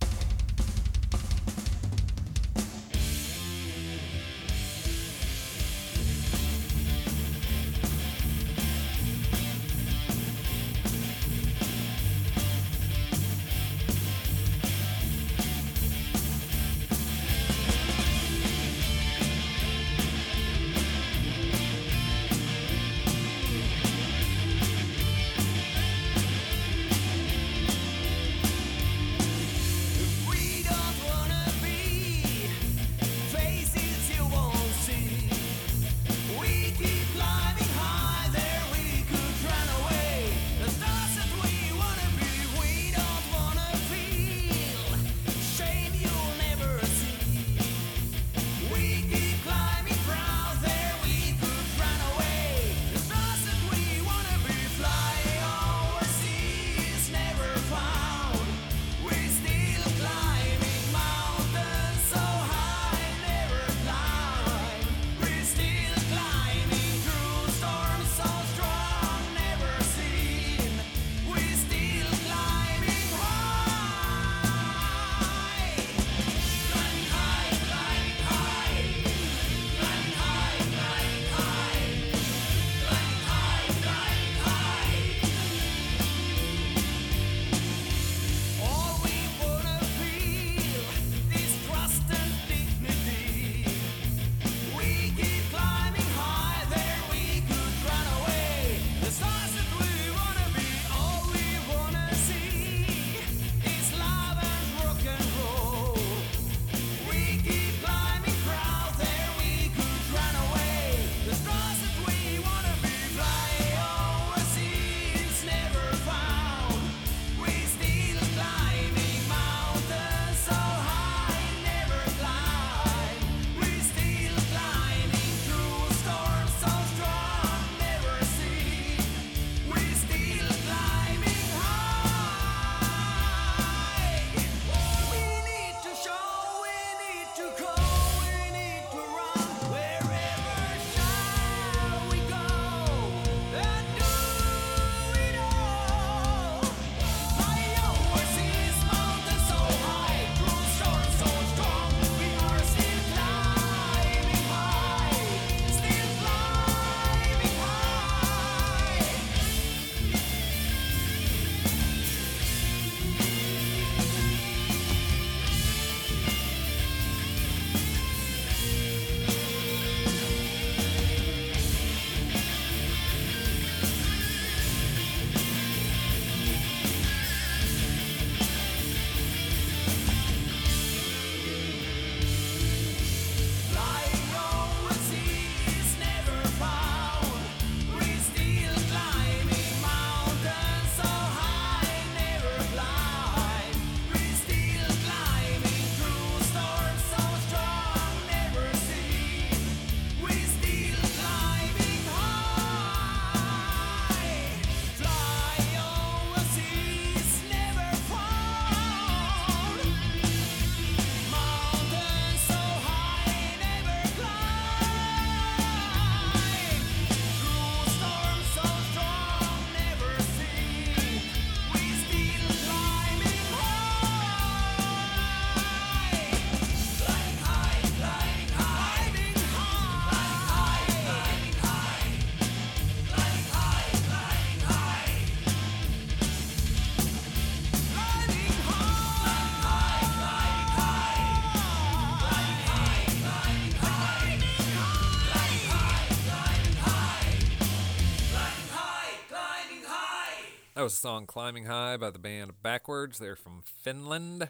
That was a song Climbing High by the band Backwards. They're from Finland.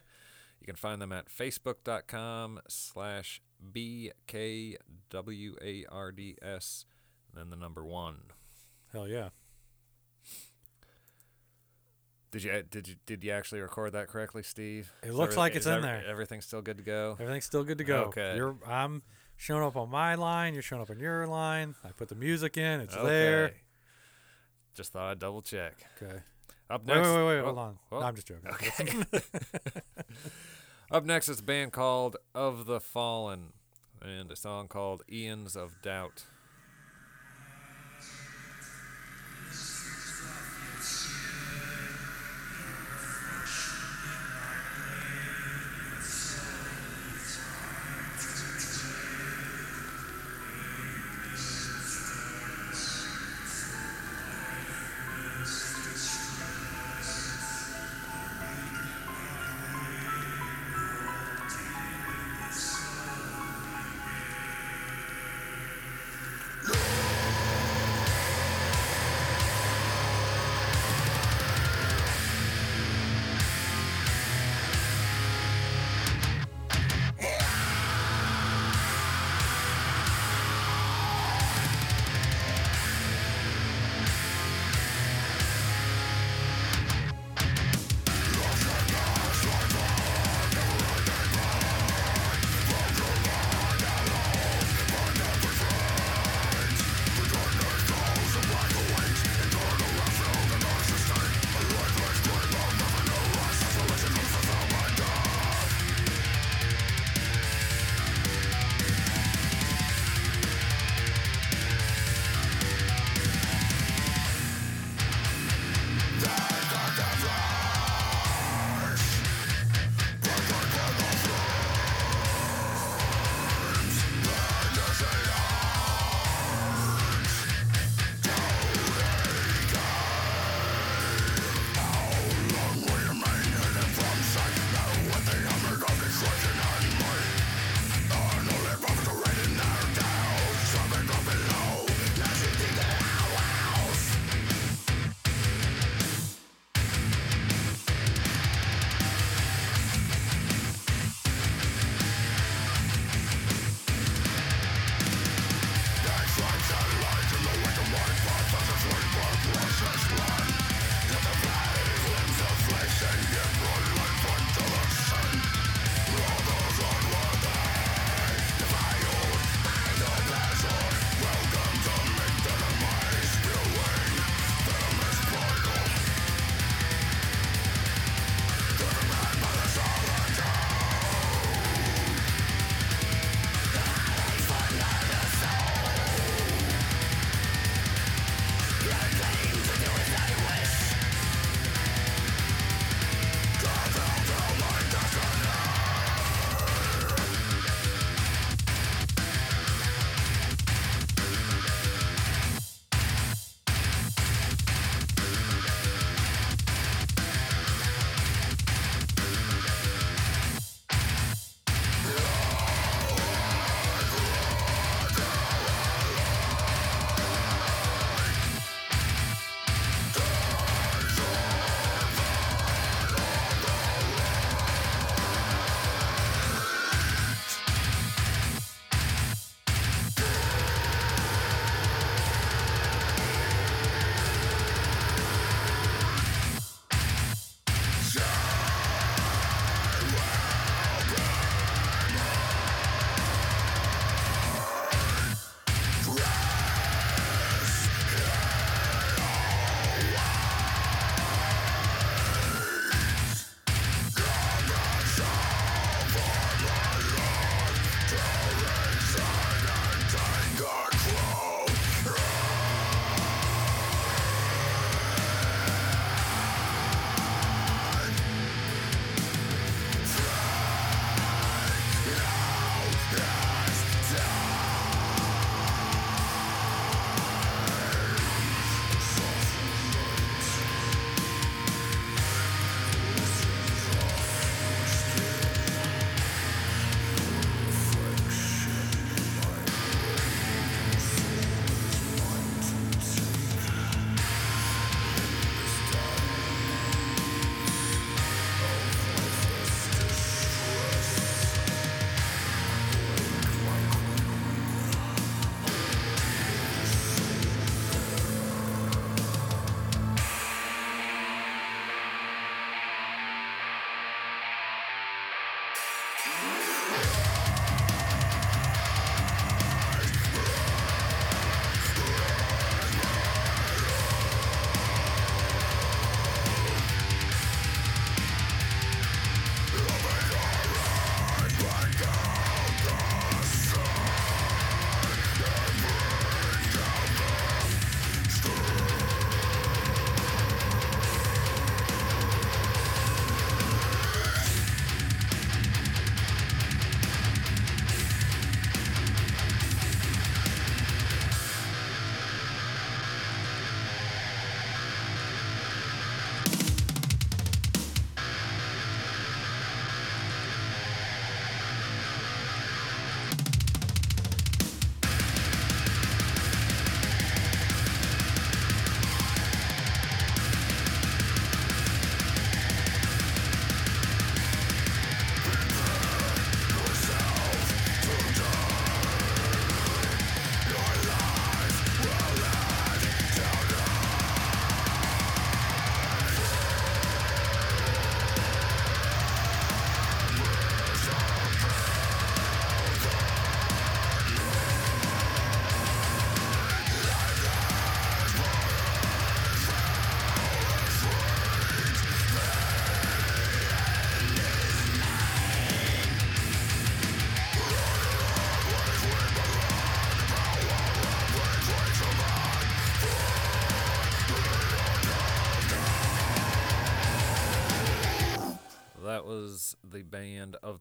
You can find them at facebook.com slash BKWARDS and then the number one. Hell yeah. Did you did you did you actually record that correctly, Steve? It Is looks like it's in every- there. Everything's still good to go. Everything's still good to go. Okay. You're I'm showing up on my line, you're showing up on your line. I put the music in, it's there. Just thought I'd double check. Okay. Up next, wait, wait, wait, oh, hold on. oh, No, I'm just joking. Okay. Up next is a band called Of the Fallen and a song called Eons of Doubt.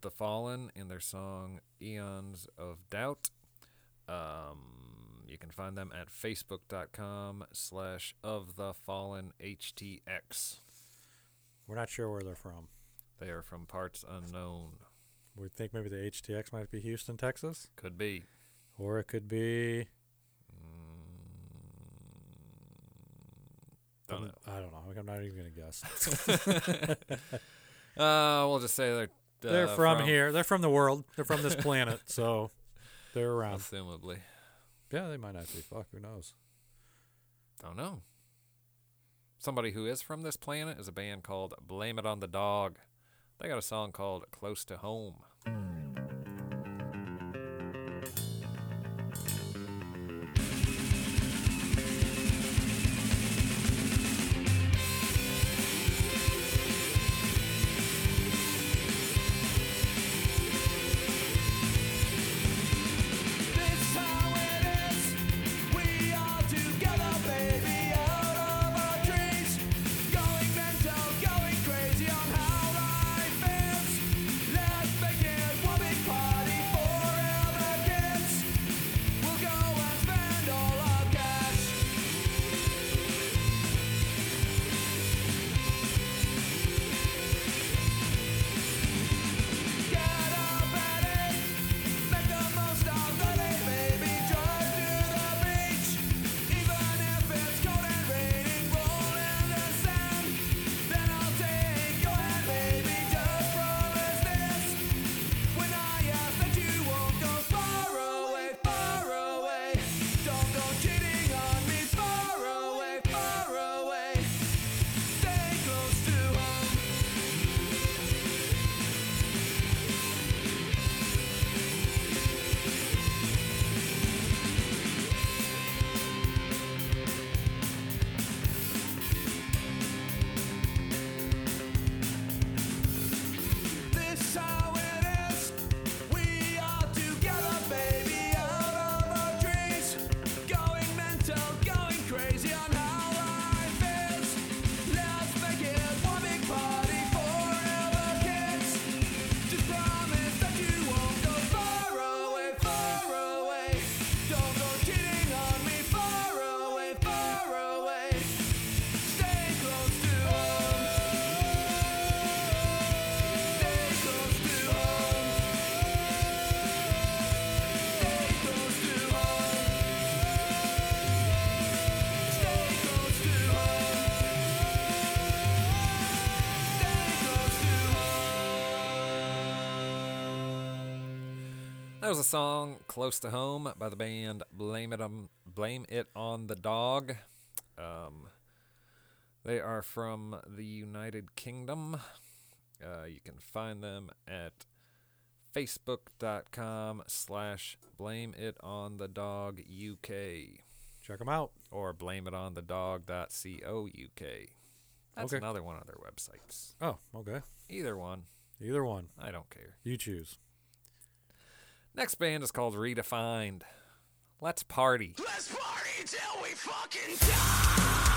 The Fallen and their song Eons of Doubt. Um, you can find them at facebook.com slash of the fallen HTX. We're not sure where they're from. They are from parts unknown. We think maybe the HTX might be Houston, Texas, Could be. or it could be. Don't know. I don't know. I'm not even gonna guess. Uh, we'll just say they're Uh, they're from, here. They're from the world. They're from this planet. So they're around. Assumably. Yeah, they might not be. Fuck, who knows? Don't know. Somebody who is from this planet is a band called Blame It on the Dog. They got a song called Close to Home. That was a song "Close to Home" by the band Blame It on Blame It on the Dog. Um, they are from the United Kingdom. Uh, you can find them at facebook.com slash blame it on the dog uk Check them out. or blame it on the dog.co uk that's Okay. another one of their websites Oh, okay. either one Either one. i don't care You choose. Next band is called Redefined. Let's party. Let's party till we fucking die.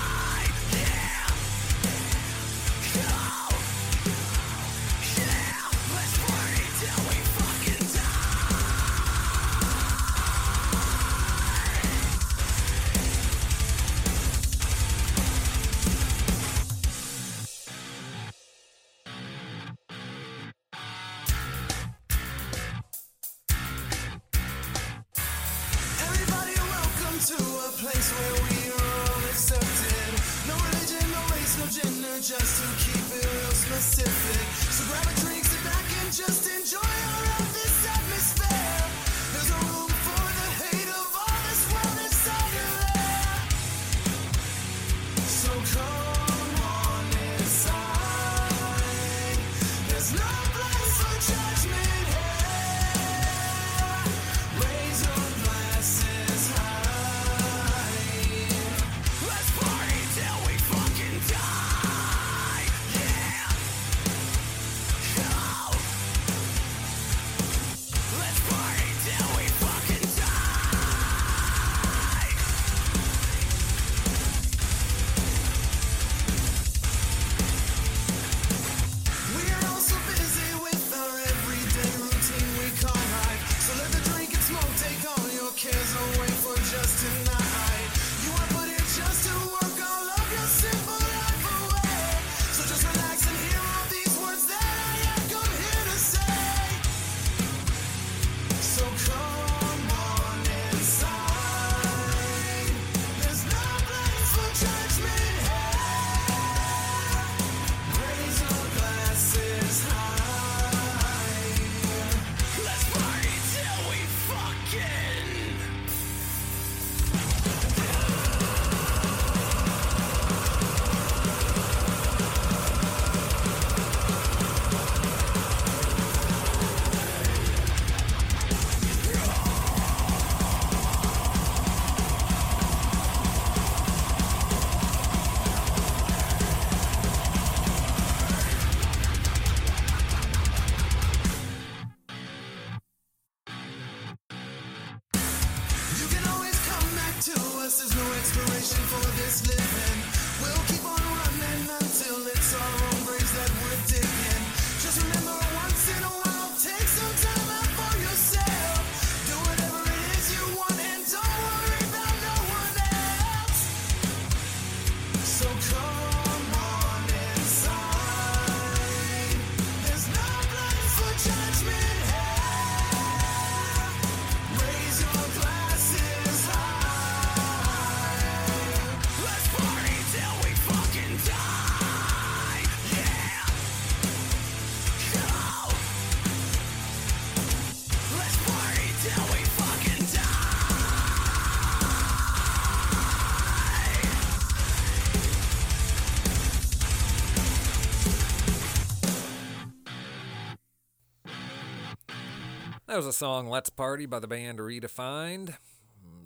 That was a song Let's Party by the band Redefined.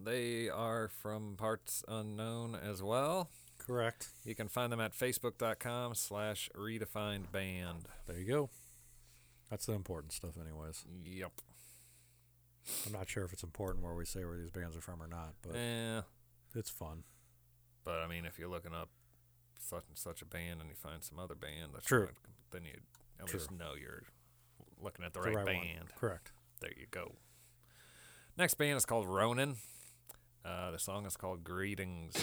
They are from Parts Unknown as well. Correct. You can find them at facebook.com slash redefined band. There you go. That's the important stuff, anyways. Yep. I'm not sure if it's important where we say where these bands are from or not, but Yeah. it's fun. But I mean, if you're looking up such and such a band and you find some other band, that's True. not- then you at True. least know you're looking at the, The right, right one. band. Correct. There you go. Next band is called Ronin. Uh, the song is called Greetings.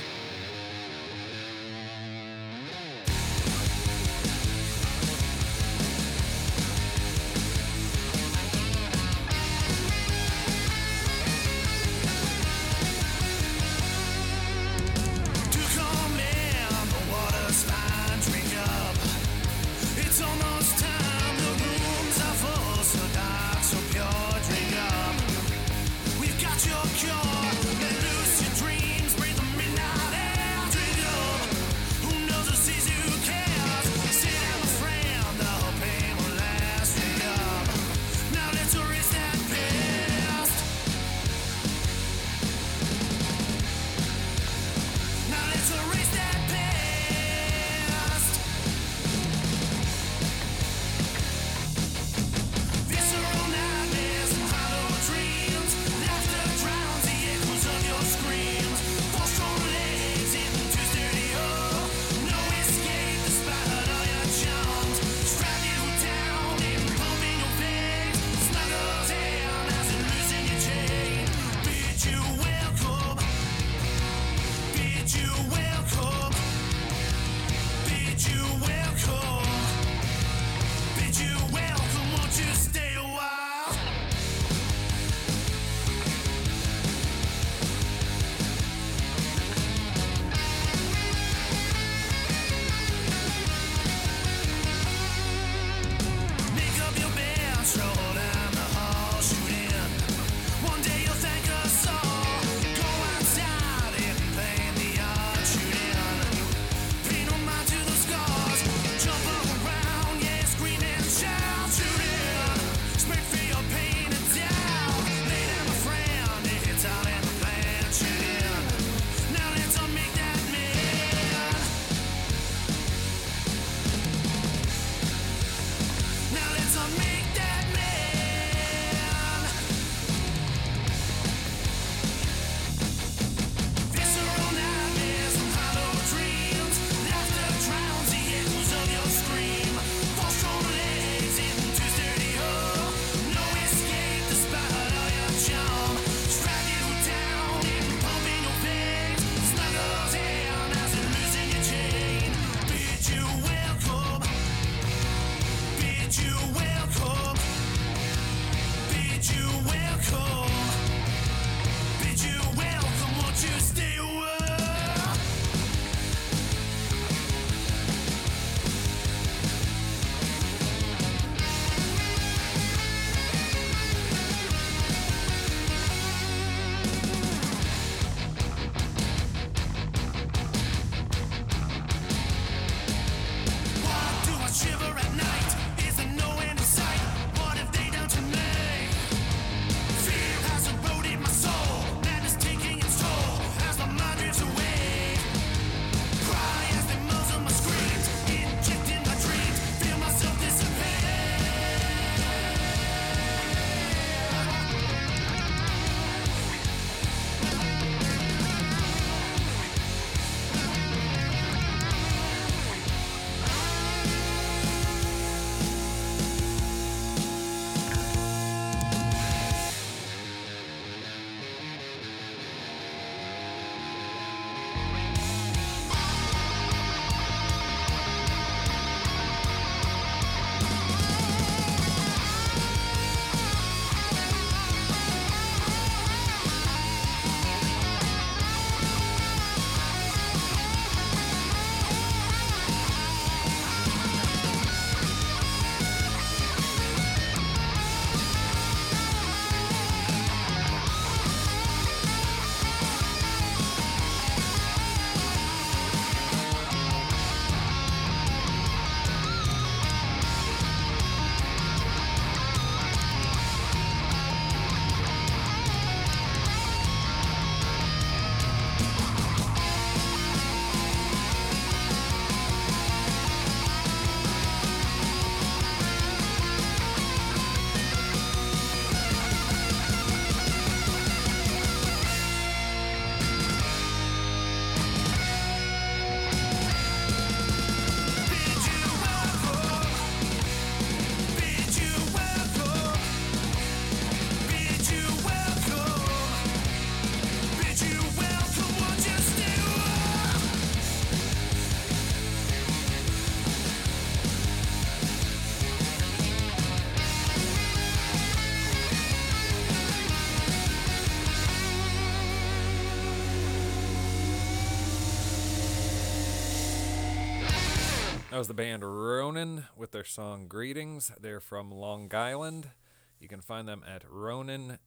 That was the band Ronin with their song Greetings. They're from Long Island. You can find them at ronin-band.com.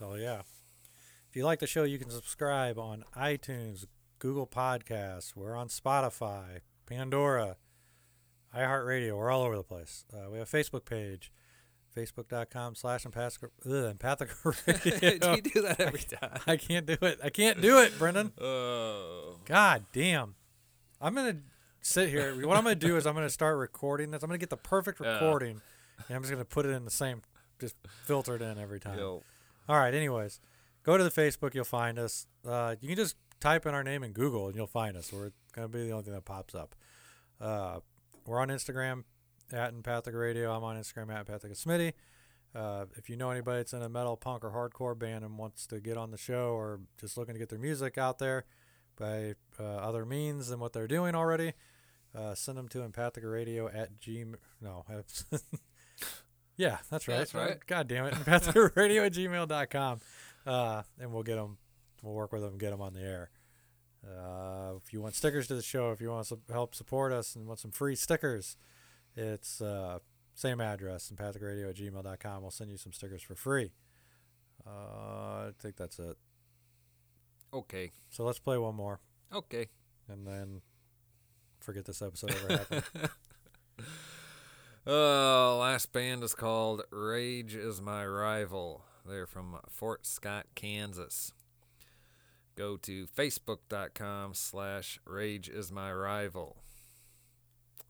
Oh yeah. If you like the show, you can subscribe on iTunes, Google Podcasts. We're on Spotify, Pandora, iHeartRadio. We're all over the place. Uh, we have a Facebook page, facebook.com slash empathic radio. you do that every time. I can't do it. I can't do it, Brendan. Oh. God damn. I'm gonna sit here. What I'm gonna do is I'm gonna start recording this. I'm gonna get the perfect recording, and I'm just gonna put it in the same, just filter it in every time. Yo. All right. Anyways, go to the Facebook. You'll find us. Uh, you can just type in our name in Google and you'll find us. We're gonna be the only thing that pops up. Uh, we're on Instagram at Empathic Radio. I'm on Instagram at Empathic Smitty. Uh, if you know anybody that's in a metal, punk, or hardcore band and wants to get on the show or just looking to get their music out there by uh, other means than what they're doing already, uh, send them to empathicradio at gmail. No, yeah, that's right. That's right. God damn it, empathicradio at gmail.com. Uh, and we'll get them. We'll work with them get them on the air. Uh, if you want stickers to the show, if you want to help support us and want some free stickers, it's uh, same address, empathicradio at gmail.com. We'll send you some stickers for free. Uh, I think that's it. Okay. So let's play one more Okay. and then forget this episode ever happened. Uh, last band is called Rage is My Rival. They're from Fort Scott, Kansas. Go to facebook.com slash Rage is My Rival.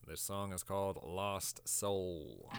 This song is called Lost Soul.